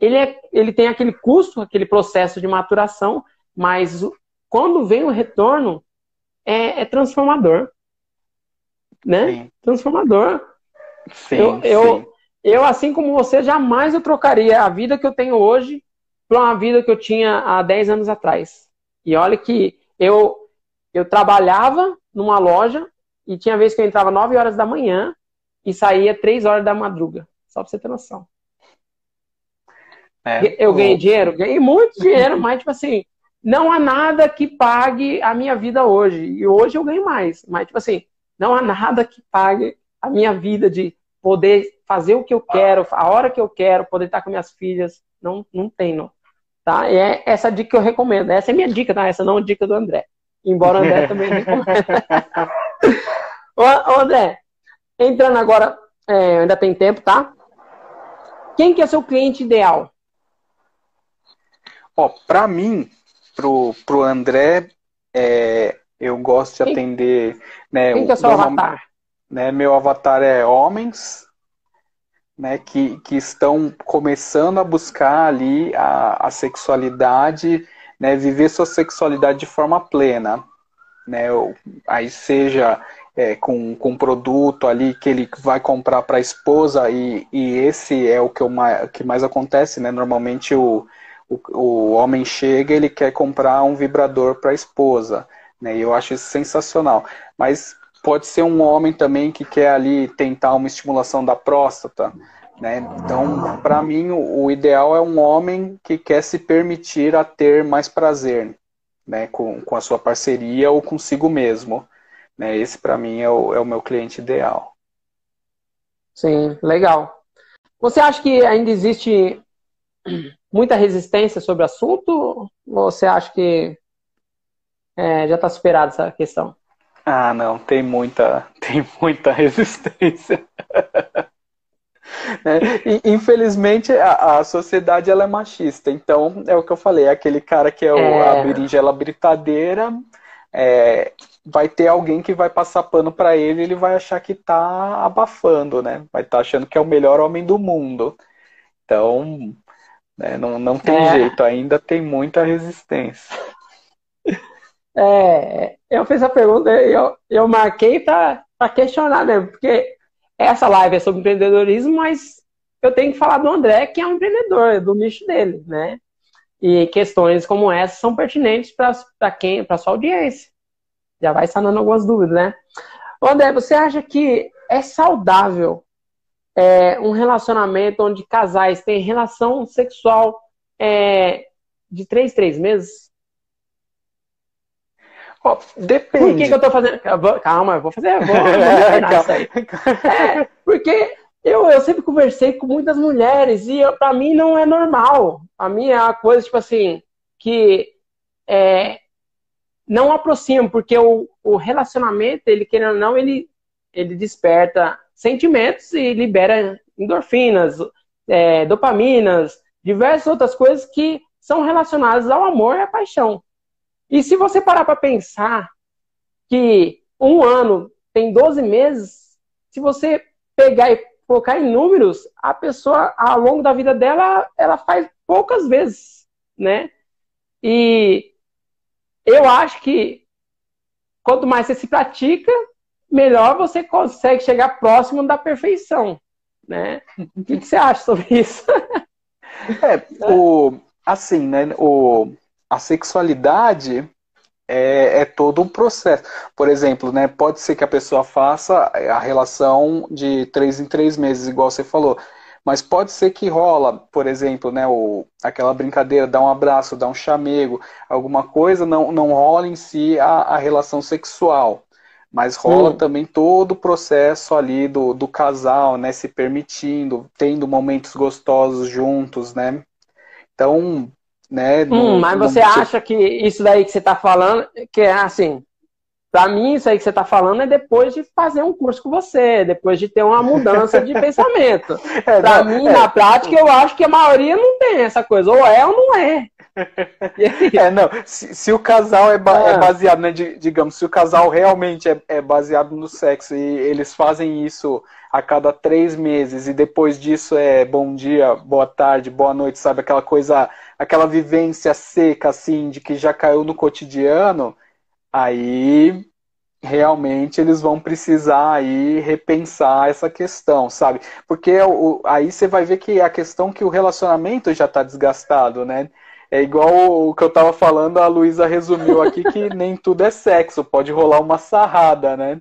ele, é, ele tem aquele custo, aquele processo de maturação, mas quando vem o retorno, é, é transformador. Né? Sim. Transformador. Sim, eu, sim. eu, eu, assim como você, jamais eu trocaria a vida que eu tenho hoje para uma vida que eu tinha há 10 anos atrás. E olha que eu, eu trabalhava numa loja e tinha vezes que eu entrava 9 horas da manhã e saía 3 horas da madruga. Só para você ter noção. É, eu ganhei dinheiro? Ganhei muito dinheiro, mas, tipo assim, não há nada que pague a minha vida hoje. E hoje eu ganho mais. Mas, tipo assim, não há nada que pague a minha vida de poder fazer o que eu quero, a hora que eu quero, poder estar com minhas filhas. Não, não tem, não. Tá? E é essa dica que eu recomendo. Essa é minha dica, tá? Essa não é a dica do André. Embora o André também ô, André, entrando agora, é, ainda tem tempo, tá? Quem que é seu cliente ideal? Ó, pra mim, pro, pro André, é, eu gosto de atender. Né, Quem que é seu avatar? Né, meu avatar é homens né, que, que estão começando a buscar ali a, a sexualidade, né, viver sua sexualidade de forma plena. Né, aí seja é, com, com produto ali que ele vai comprar para a esposa, e, e esse é o que, eu, que mais acontece, né? Normalmente o, o, o homem chega ele quer comprar um vibrador para a esposa. Né? E eu acho isso sensacional. Mas pode ser um homem também que quer ali tentar uma estimulação da próstata. Né? Então, para mim, o, o, ideal é um homem que quer se permitir a ter mais prazer né? com, com a sua parceria ou consigo mesmo. Né? Esse, para mim, é o, é o meu cliente ideal. Sim, legal. Você acha que ainda existe muita resistência sobre o assunto? Ou você acha que é, já está superada essa questão? Ah, não, tem muita, tem muita resistência. É, infelizmente a, a, sociedade ela é machista, então é o que eu falei, aquele cara que é, o, é... a berinjela britadeira, é, vai ter alguém que vai passar pano para ele, ele vai achar que tá abafando, né? Vai estar tá achando que é o melhor homem do mundo. Então, né? Não, não tem é. jeito, ainda tem muita resistência. É, eu fiz a pergunta, eu, eu marquei para questionar mesmo, porque essa live é sobre empreendedorismo, mas eu tenho que falar do André, que é um empreendedor, do nicho dele, né? E questões como essa são pertinentes para quem, para sua audiência. Já vai sanando algumas dúvidas, né? André, você acha que é saudável é, um relacionamento onde casais têm relação sexual é, de três, três meses? Oh, depende. Por que, que eu tô fazendo. Calma, eu vou fazer. Vou, vou é, porque eu, eu sempre conversei com muitas mulheres e para mim não é normal. A mim é uma coisa, tipo assim, que é, não aproxima, porque o, o relacionamento, ele querendo ou não, ele, ele desperta sentimentos e libera endorfinas, é, dopaminas, diversas outras coisas que são relacionadas ao amor e à paixão. E se você parar para pensar que um ano tem 12 meses, se você pegar e colocar em números, a pessoa, ao longo da vida dela, ela faz poucas vezes, né? E eu acho que quanto mais você se pratica, melhor você consegue chegar próximo da perfeição, né? O que, que você acha sobre isso? É, o, assim, né, o, a sexualidade é, é, todo um processo. Por exemplo, né, pode ser que a pessoa faça a relação de três em três meses, igual você falou. Mas pode ser que rola, por exemplo, né, o, aquela brincadeira, dar um abraço, dar um chamego, alguma coisa, não, não rola em si a, a relação sexual. Mas rola hum. também todo o processo ali do, do casal, né, se permitindo, tendo momentos gostosos juntos, né? Então, né? Hum, mas você acha que isso daí que você está falando, que é assim, para mim isso aí que você está falando é depois de fazer um curso com você, depois de ter uma mudança de pensamento. É, para mim, é. na prática, eu acho que a maioria não tem essa coisa, ou é ou não é. É, não. Se, se o casal é, ba é, ah. baseado, né? digamos, se o casal realmente é, é baseado no sexo e eles fazem isso a cada três meses e depois disso é bom dia, boa tarde, boa noite, sabe? Aquela coisa aquela vivência seca, assim, de que já caiu no cotidiano, aí realmente eles vão precisar aí repensar essa questão, sabe? Porque o, aí você vai ver que a questão que o relacionamento já está desgastado, né? É igual o que eu estava falando, a Luísa resumiu aqui que nem tudo é sexo, pode rolar uma sarrada, né?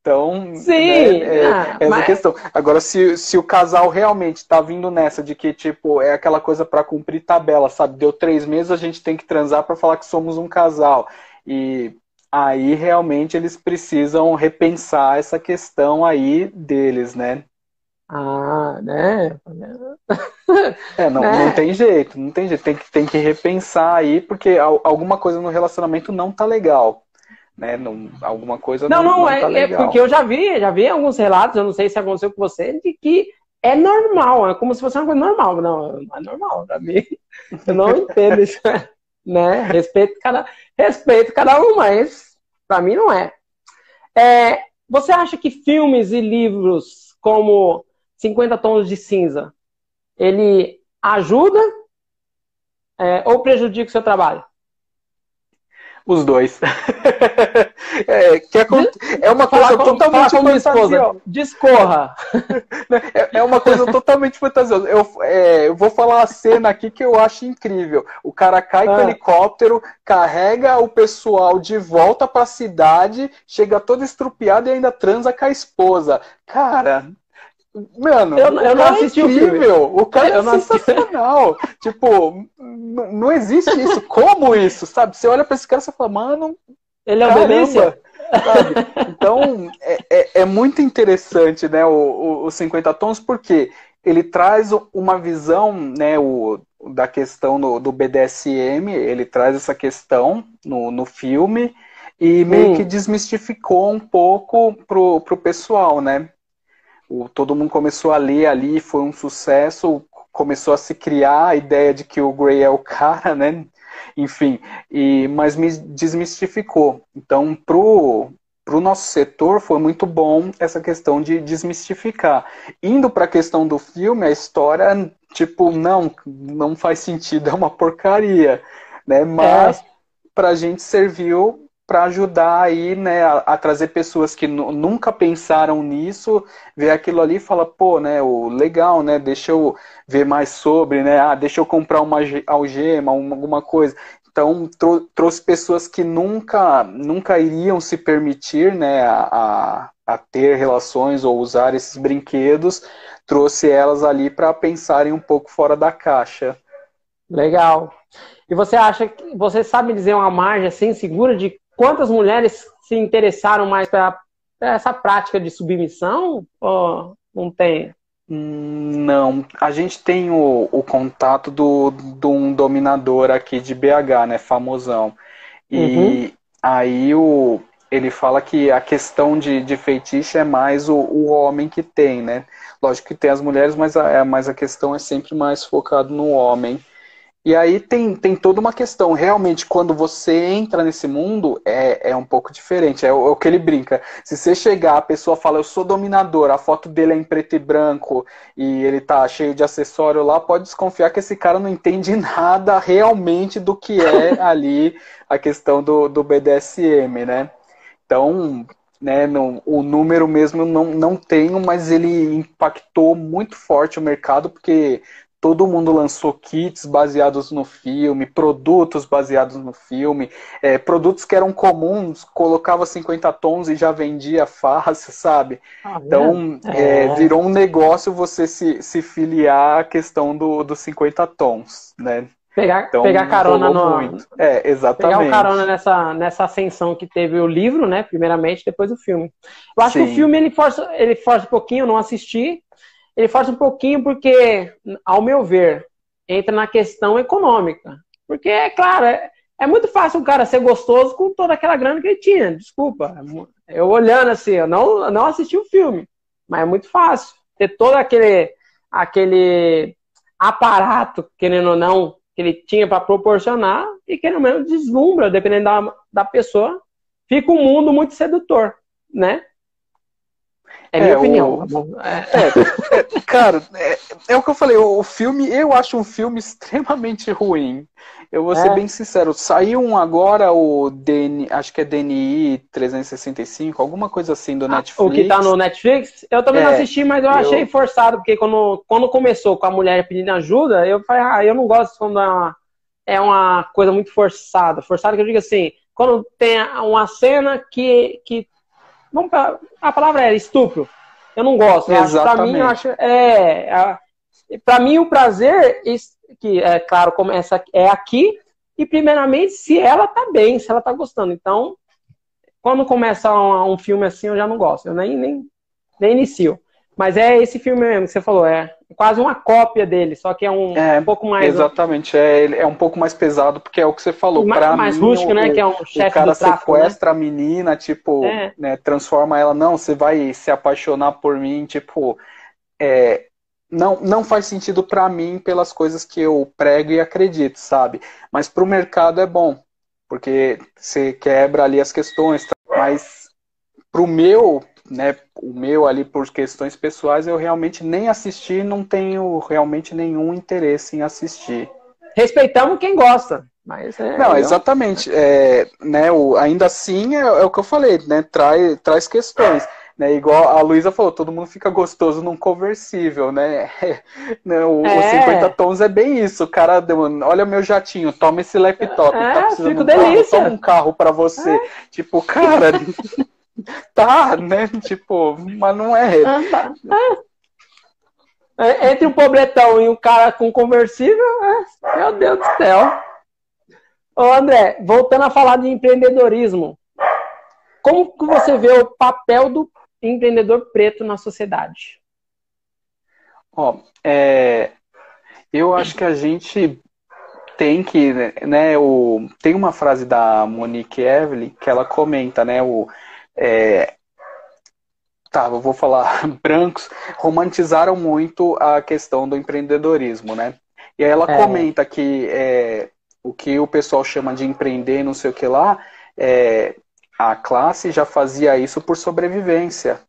Então, Sim, né, é, ah, essa mas... questão. Agora, se, se o casal realmente está vindo nessa de que, tipo, é aquela coisa para cumprir tabela, sabe? Deu três meses, a gente tem que transar para falar que somos um casal. E aí, realmente, eles precisam repensar essa questão aí deles, né? Ah, né? É, não, né? não tem jeito, não tem jeito. Tem que, tem que repensar aí, porque alguma coisa no relacionamento não tá legal né? Não, alguma coisa não, não, não, tá é, é, porque eu já vi, já vi alguns relatos, eu não sei se aconteceu com você, de que é normal, é como se fosse uma coisa normal. Não, não é normal pra mim. Eu não entendo isso, né? Respeito cada, respeito cada um, mas para mim não é. é. Você acha que filmes e livros como 50 Tons de Cinza, ele ajuda é, ou prejudica o seu trabalho? Os dois. é, que é, é uma coisa com, totalmente fantasiosa. Discorra. É, é, uma coisa totalmente fantasiosa. Eu, é, eu, vou falar a cena aqui que eu acho incrível. O cara cai ah. com o helicóptero, carrega o pessoal de volta para a cidade, chega todo estrupiado e ainda transa com a esposa. Cara, Mano, eu, eu não assisti é incrível. O, o cara eu é sensacional. tipo, não existe isso. Como isso, sabe? Você olha pra esse cara e fala, mano. Ele é uma delícia. Então, é, é, é, muito interessante, né, o, o, o 50 Tons, porque ele traz uma visão, né, o, da questão do, do BDSM, ele traz essa questão no, no filme e meio hum. que desmistificou um pouco pro, pro pessoal, né? O, todo mundo começou a ler ali, foi um sucesso, começou a se criar a ideia de que o Gray é o cara, né? Enfim, e, mas me desmistificou. Então, pro, pro nosso setor foi muito bom essa questão de desmistificar. Indo para a questão do filme, a história, tipo, não, não faz sentido, é uma porcaria, né? Mas é. para a gente serviu para ajudar aí, né, a, a trazer pessoas que nunca pensaram nisso, ver aquilo ali e falar, pô, né, o legal, né, deixa eu ver mais sobre, né, ah, deixa eu comprar uma algema, uma, alguma coisa. Então, trou trouxe pessoas que nunca, nunca iriam se permitir, né, a, a ter relações ou usar esses brinquedos, trouxe elas ali para pensarem um pouco fora da caixa. Legal. E você acha que você sabe dizer uma margem assim segura de quantas mulheres se interessaram mais para essa prática de submissão ou não tem? Hum, não, a gente tem o, o contato do, de um dominador aqui de BH, né, famosão. E uhum. aí o, ele fala que a questão de, de feitiço é mais o, o homem que tem, né? Lógico que tem as mulheres, mas a, mas a questão é sempre mais focado no homem. E aí tem, tem toda uma questão. Realmente, quando você entra nesse mundo, é, é um pouco diferente. É o, é o, que ele brinca. Se você chegar, a pessoa fala, eu sou dominador, a foto dele é em preto e branco e ele tá cheio de acessório lá, pode desconfiar que esse cara não entende nada realmente do que é ali a questão do, do BDSM, né? Então, né, no, o número mesmo não, não tenho, mas ele impactou muito forte o mercado, porque todo mundo lançou kits baseados no filme, produtos baseados no filme, é, produtos que eram comuns, colocava 50 tons e já vendia fácil, sabe? Ah, então, é. É, virou um negócio você se, se filiar à questão do, dos 50 tons, né? Pegar, então, pegar carona no. Muito. É, exatamente. Pegar o carona nessa, nessa ascensão que teve o livro, né? Primeiramente, depois o filme. Eu acho Sim. que o filme ele força, ele força um pouquinho, eu não assisti, ele força um pouquinho porque, ao meu ver, entra na questão econômica. Porque, é claro, é, é muito fácil um cara ser gostoso com toda aquela grana que ele tinha. Desculpa. Eu olhando assim, eu não, não assisti o filme, mas é muito fácil ter todo aquele, aquele aparato, querendo ou não, que ele tinha para proporcionar e que, no menos, deslumbra, dependendo da, da pessoa, fica um mundo muito sedutor, né? É, é minha opinião. O... É, é, é, cara, é, é, o que eu falei. O filme, eu acho um filme extremamente ruim. Eu vou ser é. bem sincero. Saiu um agora, o DN, acho que é DNI 365, alguma coisa assim do ah, Netflix. O que tá no Netflix? Eu também não assisti, mas eu, eu, achei forçado, porque quando, quando começou com a mulher pedindo ajuda, eu falei, ah, eu não gosto quando é uma, é uma coisa muito forçada. Forçada que eu digo assim, quando tem uma cena que, que Vamos pra, a palavra é estupro. Eu não gosto. Para mim, eu acho. É, para mim, o prazer, que é claro, começa é aqui. E, primeiramente, se ela tá bem, se ela tá gostando. Então, quando começa um, um filme assim, eu já não gosto. Eu nem, nem, nem inicio. Mas é esse filme mesmo que você falou, é quase uma cópia dele, só que é um, é, um pouco mais. Exatamente, é, é um pouco mais pesado, porque é o que você falou. Mais, pra mais mim, rústico, o, né? Que é um chefe O cara tráfico, sequestra né? a menina, tipo, é. né, transforma ela, não, você vai se apaixonar por mim, tipo. É, não, não faz sentido para mim pelas coisas que eu prego e acredito, sabe? Mas para o mercado é bom, porque você quebra ali as questões, tá? mas para o meu né, o meu ali por questões pessoais, eu realmente nem assisti, não tenho realmente nenhum interesse em assistir. Respeitamos quem gosta. Mas é, não, exatamente. É, né, o, ainda assim é, é, o que eu falei, né? Traz, traz questões. Né, igual a Luísa falou, todo mundo fica gostoso num conversível, né? né o, é. Os 50 tons é bem isso. O cara, olha meu jatinho, toma esse laptop. É, tá precisando fico delícia. Carro, toma um carro para você. É. Tipo, cara. Tá, né? Tipo, mas não é. É. Entre um pobretão e um cara com conversível, é, meu Deus do céu. Ô André, voltando a falar de empreendedorismo, como que você vê o papel do empreendedor preto na sociedade? Ó, é, eu acho que a gente tem que, né, o, tem uma frase da Monique Evelyn que ela comenta, né, o, é, tá, eu vou falar brancos, romantizaram muito a questão do empreendedorismo, né? E aí ela é. comenta que é, o que o pessoal chama de empreender, não sei o que lá, é, a classe já fazia isso por sobrevivência,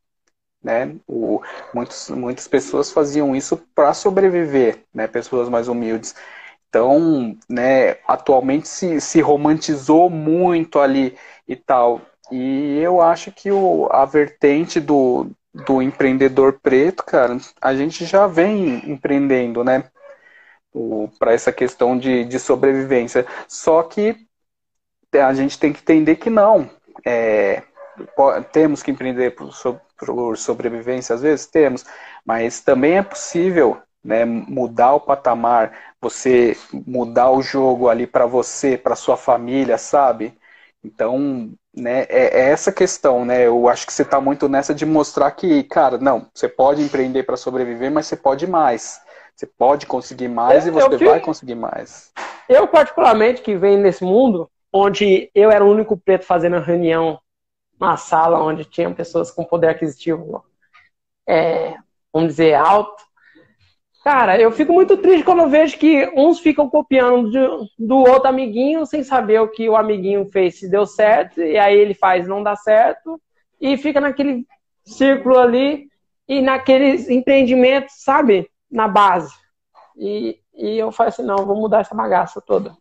né? O, muitos, muitas pessoas faziam isso para sobreviver, né? Pessoas mais humildes. Então, né, atualmente se, se romantizou muito ali e tal. E eu acho que o, a vertente do, do empreendedor preto, cara, a gente já vem empreendendo, né? Para essa questão de, de sobrevivência. Só que a gente tem que entender que não. É, temos que empreender por, por sobrevivência, às vezes temos, mas também é possível né, mudar o patamar, você mudar o jogo ali para você, para sua família, sabe? Então, né, é, é, essa questão, né? Eu acho que você está muito nessa de mostrar que, cara, não, você pode empreender para sobreviver, mas você pode mais. Você pode conseguir mais eu, e você vai conseguir mais. Eu, particularmente, que venho nesse mundo, onde eu era o único preto fazendo reunião uma sala onde tinha pessoas com poder aquisitivo, é, vamos dizer, alto. Cara, eu fico muito triste quando vejo que uns ficam copiando do, do outro amiguinho sem saber o que o amiguinho fez, se deu certo, e aí ele faz não dá certo, e fica naquele círculo ali e naqueles empreendimentos, sabe, na base. E, e eu falo assim, não, vou mudar essa bagaça toda,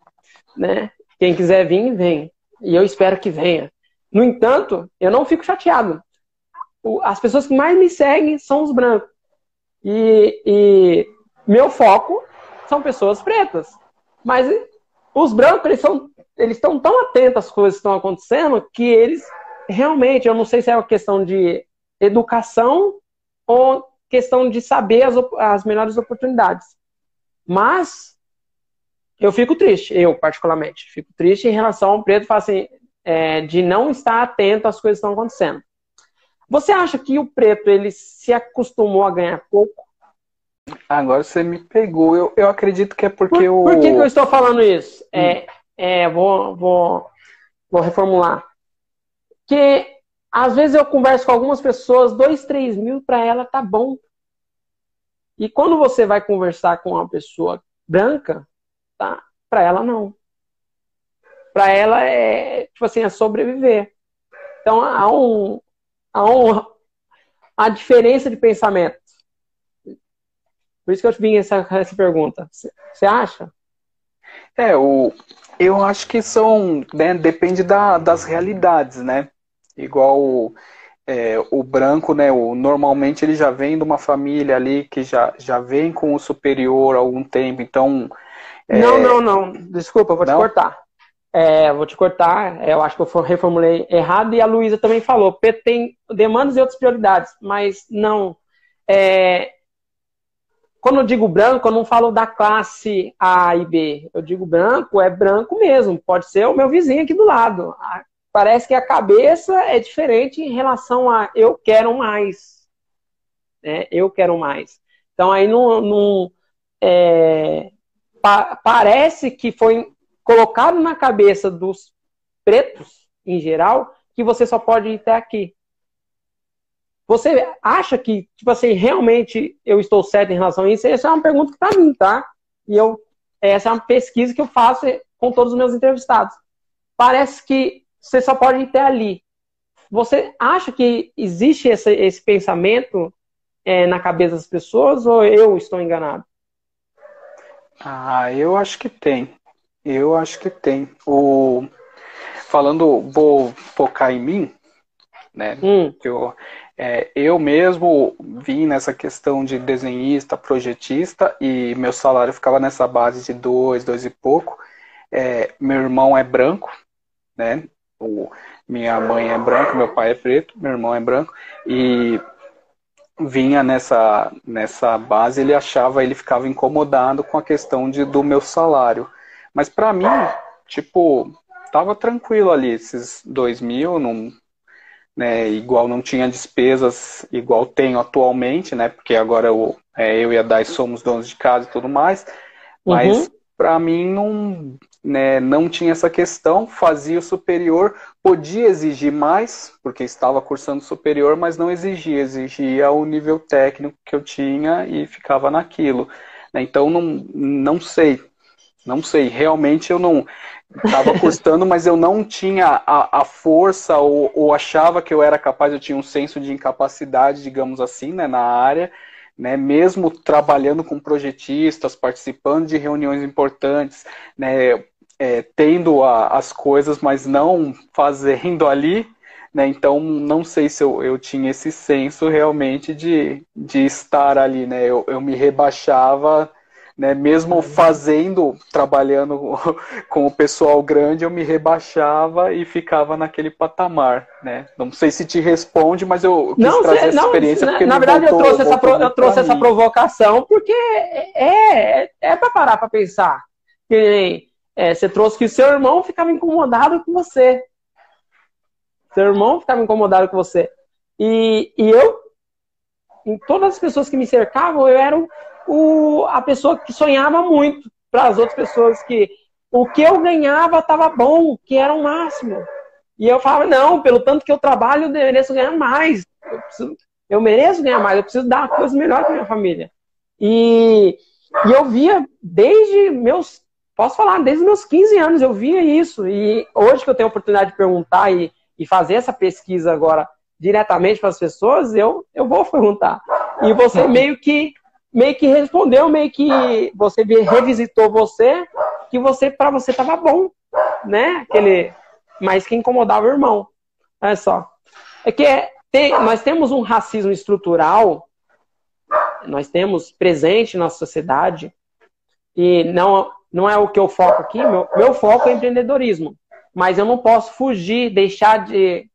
né? Quem quiser vir, vem. E eu espero que venha. No entanto, eu não fico chateado. As pessoas que mais me seguem são os brancos. E, e meu foco são pessoas pretas. Mas os brancos, eles, são, eles estão tão atentos às coisas que estão acontecendo que eles realmente, eu não sei se é uma questão de educação ou questão de saber as, as melhores oportunidades. Mas eu fico triste, eu particularmente, fico triste em relação ao preto, assim, é, de não estar atento às coisas que estão acontecendo. Você acha que o preto ele se acostumou a ganhar pouco? Agora você me pegou. Eu, eu acredito que é porque por, o. Por que, que eu estou falando isso? Hum. É, é, vou, vou, vou reformular. Que às vezes eu converso com algumas pessoas, dois, três mil para ela tá bom. E quando você vai conversar com uma pessoa branca, tá? Para ela não para ela é tipo assim, é sobreviver. Então há um há um a diferença de pensamento. Por isso que eu vim essa, essa pergunta. Você acha? É, o, eu acho que são, né, depende da, das realidades, né? Igual é, o branco, né? O, normalmente ele já vem de uma família ali que já, já vem com o superior há algum tempo, então. É... Não, não, não. Desculpa, vou não? te cortar. É, vou te cortar, é, eu acho que eu reformulei errado e a Luísa também falou. PT tem demandas e outras prioridades, mas não. É, quando eu digo branco, eu não falo da classe A e B. Eu digo branco, é branco mesmo. Pode ser o meu vizinho aqui do lado. Parece que a cabeça é diferente em relação a eu quero mais. Né? Eu quero mais. Então aí não, não é, pa, parece que foi colocado na cabeça dos pretos, em geral, que você só pode ir até aqui. Você acha que, tipo assim, realmente eu estou certo em relação a isso? Essa é uma pergunta para mim, tá? E eu, essa é uma pesquisa que eu faço com todos os meus entrevistados. Parece que você só pode ir até ali. Você acha que existe esse, esse pensamento é, na cabeça das pessoas ou eu estou enganado? Ah, eu acho que tem. Eu acho que tem. O... Falando, vou focar em mim, né? Hum. Eu, é, eu mesmo vim nessa questão de desenhista, projetista, e meu salário ficava nessa base de dois, dois e pouco. É, meu irmão é branco, né? O, minha mãe é branca, meu pai é preto, meu irmão é branco, e vinha nessa, nessa base, ele achava, ele ficava incomodado com a questão de, do meu salário. Mas para mim, tipo, tava tranquilo ali, esses dois mil, não, né, igual não tinha despesas igual tenho atualmente, né, porque agora eu, é, eu e a Dai somos donos de casa e tudo mais, mas uhum. para mim não, né, não tinha essa questão, fazia o superior, podia exigir mais, porque estava cursando superior, mas não exigia, exigia o nível técnico que eu tinha e ficava naquilo. Né, então não, não sei, não sei, realmente eu não estava custando, mas eu não tinha a, a força ou, ou, achava que eu era capaz, eu tinha um senso de incapacidade, digamos assim, né, na área, né, mesmo trabalhando com projetistas, participando de reuniões importantes, né, é, tendo a, as coisas, mas não fazendo ali, né, então não sei se eu, eu tinha esse senso realmente de, de estar ali, né, eu, eu me rebaixava né? Mesmo fazendo, trabalhando com o pessoal grande, eu me rebaixava e ficava naquele patamar, né? Não sei se te responde, mas eu quis não, trazer essa experiência porque na verdade voltou, eu trouxe essa pro, eu trouxe essa provocação porque é é, é para parar para pensar. Que é, você trouxe que seu irmão ficava incomodado com você. Seu irmão ficava incomodado com você. E, e eu, em todas as pessoas que me cercavam, eu era o, a pessoa que sonhava muito para as outras pessoas que o que eu ganhava estava bom, que era o máximo. E eu falava, não, pelo tanto que eu trabalho, eu mereço ganhar mais. Eu, preciso, eu mereço ganhar mais, eu preciso dar uma coisa melhor para minha família. E, e eu via desde meus, posso falar, desde meus 15 anos eu via isso. E hoje que eu tenho a oportunidade de perguntar e, e fazer essa pesquisa agora diretamente para as pessoas, eu, eu vou perguntar. E você meio que meio que respondeu, meio que você revisitou você, que você para você tava bom, né? Aquele, mas que incomodava o irmão. Olha só. É que é, tem, nós temos um racismo estrutural, nós temos presente na sociedade, e não, não é o que eu foco aqui, meu, meu foco é empreendedorismo. Mas eu não posso fugir, deixar de,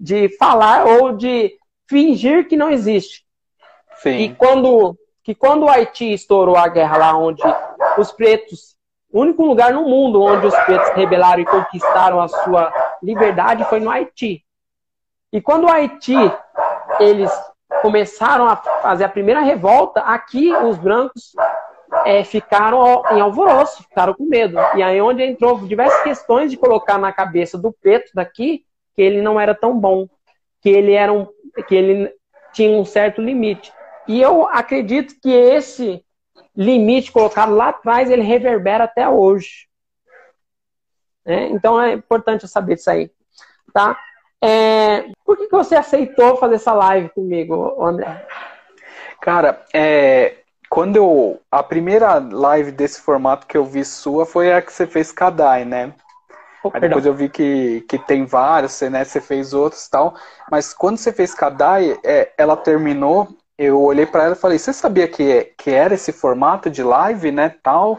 de falar ou de fingir que não existe. Sim. E quando que quando o Haiti estourou a guerra lá onde os pretos, o único lugar no mundo onde os pretos rebelaram e conquistaram a sua liberdade foi no Haiti. E quando o Haiti eles começaram a fazer a primeira revolta, aqui os brancos é, ficaram em alvoroço, ficaram com medo. E aí onde entrou diversas questões de colocar na cabeça do preto daqui que ele não era tão bom, que ele era um, que ele tinha um certo limite. E eu acredito que esse limite colocado lá atrás, ele reverbera até hoje. É, então é importante eu saber disso aí. Tá? É, por que, que você aceitou fazer essa live comigo, André? Cara, é, quando eu. A primeira live desse formato que eu vi sua foi a que você fez Kadai, né? Oh, Aí depois eu vi que, que tem vários, você, né, você fez outros e tal. Mas quando você fez Kadai, é, ela terminou eu olhei para ela e falei, você sabia que, que era esse formato de live, né, tal?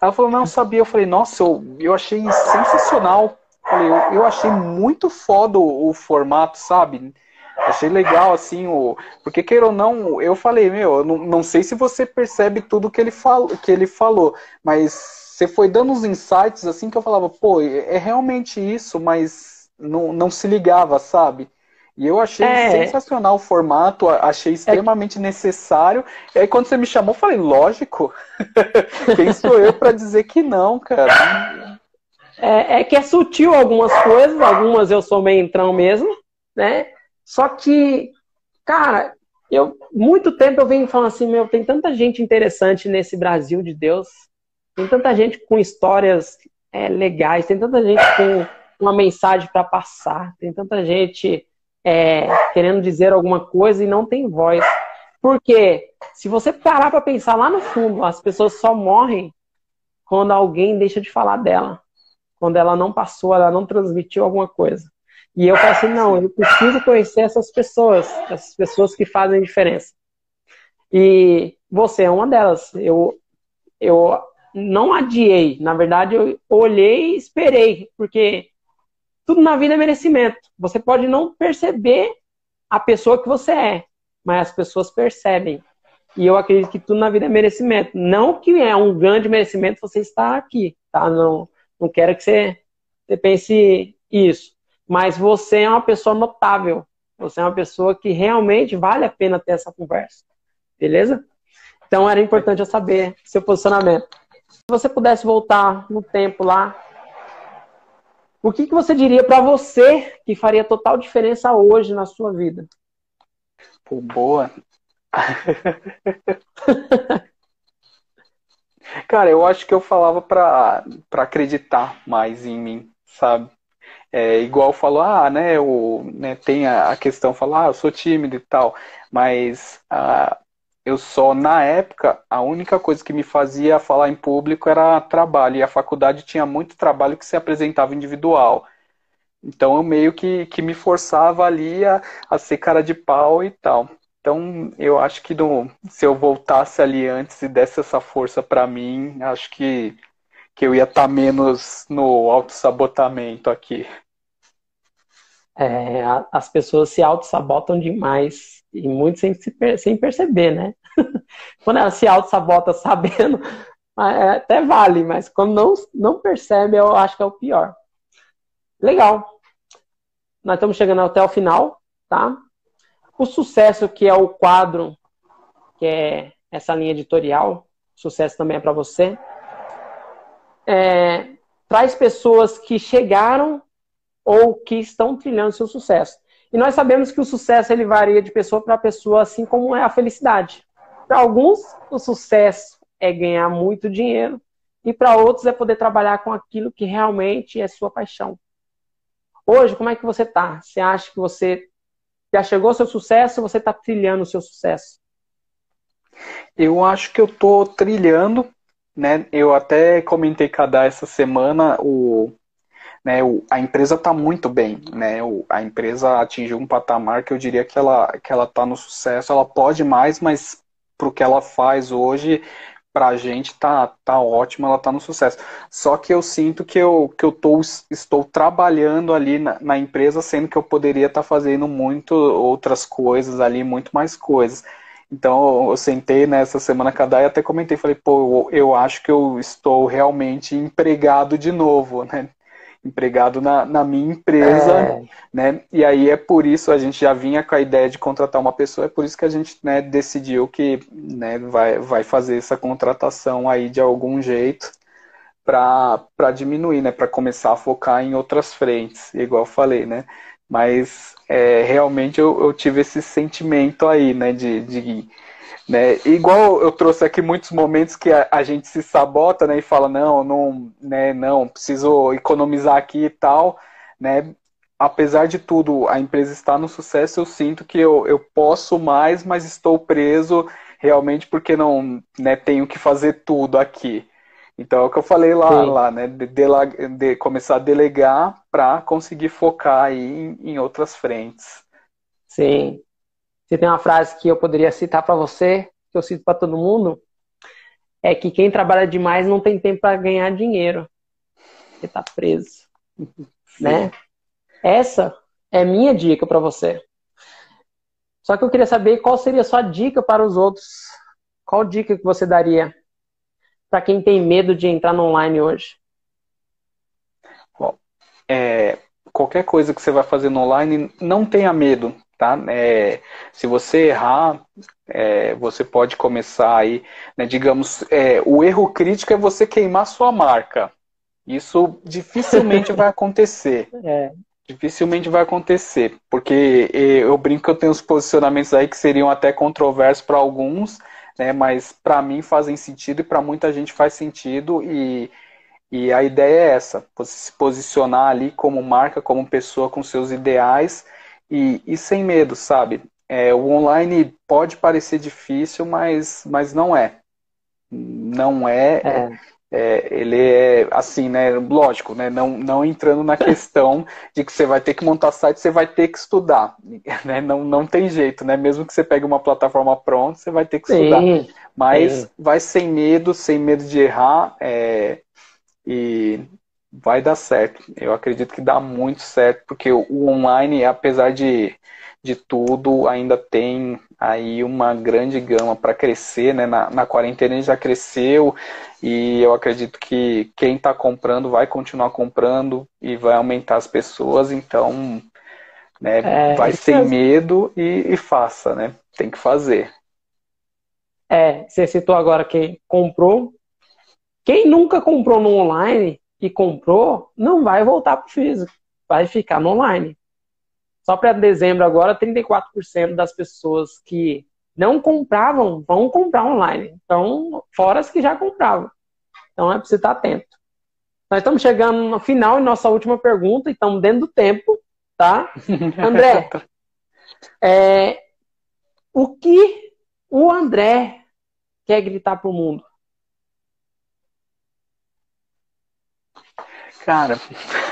Ela falou, não, sabia. Eu falei, nossa, eu, eu achei sensacional. Eu, falei, eu, eu achei muito foda o, o, formato, sabe? Achei legal, assim, o... porque queira ou não, eu falei, meu, eu não, não sei se você percebe tudo que ele, fal, que ele falou, mas você foi dando uns insights, assim, que eu falava, pô, é, é realmente isso, mas não, não se ligava, sabe? E eu achei é. sensacional o formato, achei extremamente é. necessário. E aí quando você me chamou, eu falei, lógico. Quem sou eu para dizer que não, cara? É, é, que é sutil algumas coisas, algumas eu sou meio entrão mesmo, né? Só que, cara, eu muito tempo eu venho falando assim, meu, tem tanta gente interessante nesse Brasil de Deus, tem tanta gente com histórias é, legais, tem tanta gente com uma mensagem para passar, tem tanta gente é, querendo dizer alguma coisa e não tem voz. Porque se você parar para pensar lá no fundo, as pessoas só morrem quando alguém deixa de falar dela. Quando ela não passou, ela não transmitiu alguma coisa. E eu falei assim, não, eu preciso conhecer essas pessoas, essas pessoas que fazem diferença. E você é uma delas. Eu, eu não adiei, na verdade eu olhei e esperei, porque tudo na vida é merecimento. Você pode não perceber a pessoa que você é, mas as pessoas percebem. E eu acredito que tudo na vida é merecimento. Não que é um grande merecimento você estar aqui, tá? Não, não quero que você, você pense isso. Mas você é uma pessoa notável. Você é uma pessoa que realmente vale a pena ter essa conversa. Beleza? Então era importante eu saber seu posicionamento. Se você pudesse voltar no tempo lá, o que, que você diria para você que faria total diferença hoje na sua vida? Pô, boa. Cara, eu acho que eu falava para acreditar mais em mim, sabe? É, igual falou, ah, né, o, né, tem a, a questão, falar, ah, eu sou tímido e tal, mas ah, eu só, na época, a única coisa que me fazia falar em público era trabalho, e a faculdade tinha muito trabalho que se apresentava individual. Então eu meio que, que me forçava ali a, a ser cara de pau e tal. Então eu acho que se eu voltasse ali antes e desse essa força para mim, acho que, que eu ia estar tá menos no autossabotamento aqui. É, as pessoas se auto-sabotam demais e muito sem, sem perceber, né? quando ela se auto-sabota sabendo, é, até vale, mas quando não, não percebe, eu acho que é o pior. Legal. Nós estamos chegando até o final, tá? O sucesso, que é o quadro, que é essa linha editorial, sucesso também é para você, é, traz pessoas que chegaram ou que estão trilhando seu sucesso. E nós sabemos que o sucesso ele varia de pessoa para pessoa, assim como é a felicidade. Para alguns, o sucesso é ganhar muito dinheiro, e para outros é poder trabalhar com aquilo que realmente é sua paixão. Hoje, como é que você está? Você acha que você já chegou ao seu sucesso ou você está trilhando o seu sucesso? Eu acho que eu estou trilhando, né? Eu até comentei cada essa semana o, né, o, a empresa está muito bem, né? O, a empresa atingiu um patamar que eu diria que ela que ela está no sucesso. Ela pode mais, mas para o que ela faz hoje, pra gente tá, tá ótimo, ela tá no sucesso. Só que eu sinto que eu, que eu tô, estou trabalhando ali na, na empresa, sendo que eu poderia estar tá fazendo muito outras coisas ali, muito mais coisas. Então eu sentei nessa semana cada e até comentei, falei, pô, eu, eu acho que eu estou realmente empregado de novo, né? Empregado na, na minha empresa, é. né? E aí é por isso a gente já vinha com a ideia de contratar uma pessoa, é por isso que a gente né, decidiu que né, vai, vai fazer essa contratação aí de algum jeito para diminuir, né? Para começar a focar em outras frentes, igual eu falei, né? Mas é, realmente eu, eu tive esse sentimento aí, né? de, de né? Igual eu trouxe aqui muitos momentos que a, a, gente se sabota né, e fala, não, não, né, não, preciso economizar aqui e tal. Né? Apesar de tudo, a empresa está no sucesso, eu sinto que eu, eu posso mais, mas estou preso realmente porque não né, tenho que fazer tudo aqui. Então é o que eu falei lá, lá né? De, de, de começar a delegar para conseguir focar aí em, em outras frentes. Sim, se tem uma frase que eu poderia citar para você, que eu cito para todo mundo, é que quem trabalha demais não tem tempo para ganhar dinheiro. Porque está preso. né? Essa é minha dica para você. Só que eu queria saber qual seria a sua dica para os outros. Qual dica que você daria para quem tem medo de entrar no online hoje? Bom, é, qualquer coisa que você vai fazer no online, não tenha medo tá? É, se você errar, é, você pode começar aí, né, digamos, é, o erro crítico é você queimar sua marca. Isso dificilmente vai acontecer. É. Dificilmente vai acontecer, porque eu brinco que eu tenho os posicionamentos aí que seriam até controversos para alguns, né, mas para mim fazem sentido e para muita gente faz sentido e, e a ideia é essa, você se posicionar ali como marca, como pessoa com seus ideais e, e sem medo, sabe? É, o online pode parecer difícil, mas, mas não é. Não é, é. é, ele é assim, né? Lógico, né? Não, não entrando na questão de que você vai ter que montar site, você vai ter que estudar, né? Não, não tem jeito, né? Mesmo que você pegue uma plataforma pronta, você vai ter que estudar. Sim, mas sim. vai sem medo, sem medo de errar, é, e vai dar certo. Eu acredito que dá muito certo, porque o online, apesar de, de tudo, ainda tem aí uma grande gama para crescer, né? Na, na quarentena já cresceu e eu acredito que quem está comprando vai continuar comprando e vai aumentar as pessoas, então né, é, vai sem medo e, e faça, né? Tem que fazer. É, você citou agora quem comprou. Quem nunca comprou no online que comprou não vai voltar para o físico, vai ficar no online. Só para dezembro agora, 34% das pessoas que não compravam vão comprar online. Então, fora as que já compravam. Então, é preciso estar atento. Nós estamos chegando no final e nossa última pergunta, e estamos dentro do tempo, tá? André, é, o que o André quer gritar para o mundo? Cara,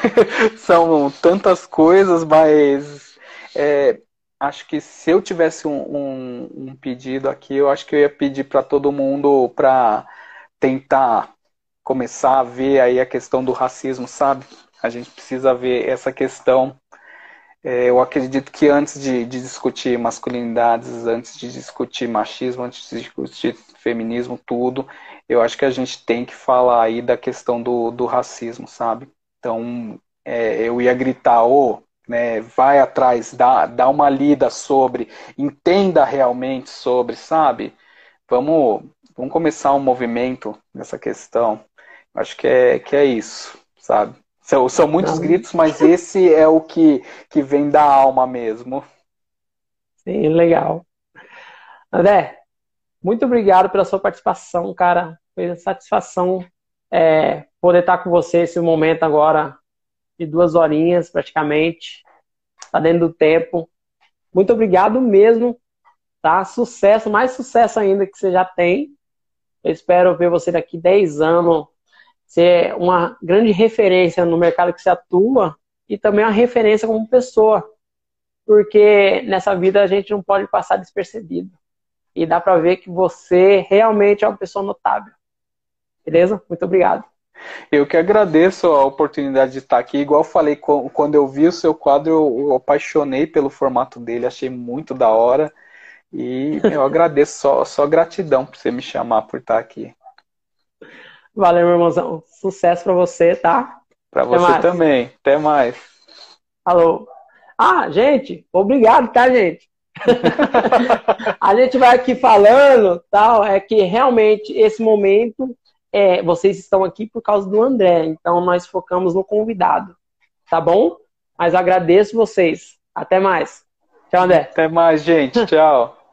são tantas coisas, mas é, acho que se eu tivesse um, um, um, pedido aqui, eu acho que eu ia pedir para todo mundo para tentar começar a ver aí a questão do racismo, sabe? A gente precisa ver essa questão. É, eu acredito que antes de, de, discutir masculinidades, antes de discutir machismo, antes de discutir feminismo, tudo, eu acho que a gente tem que falar aí da questão do, do racismo, sabe? Então, é, eu ia gritar, ô, oh, né, vai atrás, dá, dá uma lida sobre, entenda realmente sobre, sabe? Vamos, vamos começar um movimento nessa questão. Acho que é, que é isso, sabe? São, são muitos gritos, mas esse é o que, que vem da alma mesmo. Sim, legal. André, muito obrigado pela sua participação, cara. Foi uma satisfação é, poder estar com você esse momento agora de duas horinhas praticamente. Está dentro do tempo. Muito obrigado mesmo. Tá? Sucesso, mais sucesso ainda que você já tem. Eu espero ver você daqui 10 anos ser uma grande referência no mercado que você atua e também uma referência como pessoa. Porque nessa vida a gente não pode passar despercebido e dá para ver que você realmente é uma pessoa notável. Beleza? Muito obrigado. Eu que agradeço a oportunidade de estar aqui. Igual eu falei, quando eu vi o seu quadro, eu, apaixonei pelo formato dele, achei muito da hora. E eu agradeço, só, só gratidão por você me chamar por estar aqui. Valeu, meu irmãozão. Sucesso para você, tá? Para você mais. também. Até mais. Alô. Ah, gente, obrigado, tá, gente? A gente vai aqui falando, tal, é que realmente esse momento é, vocês estão aqui por causa do André, então nós focamos no convidado, tá bom? Mas agradeço vocês. Até mais. Tchau, André. Até mais, gente. Tchau.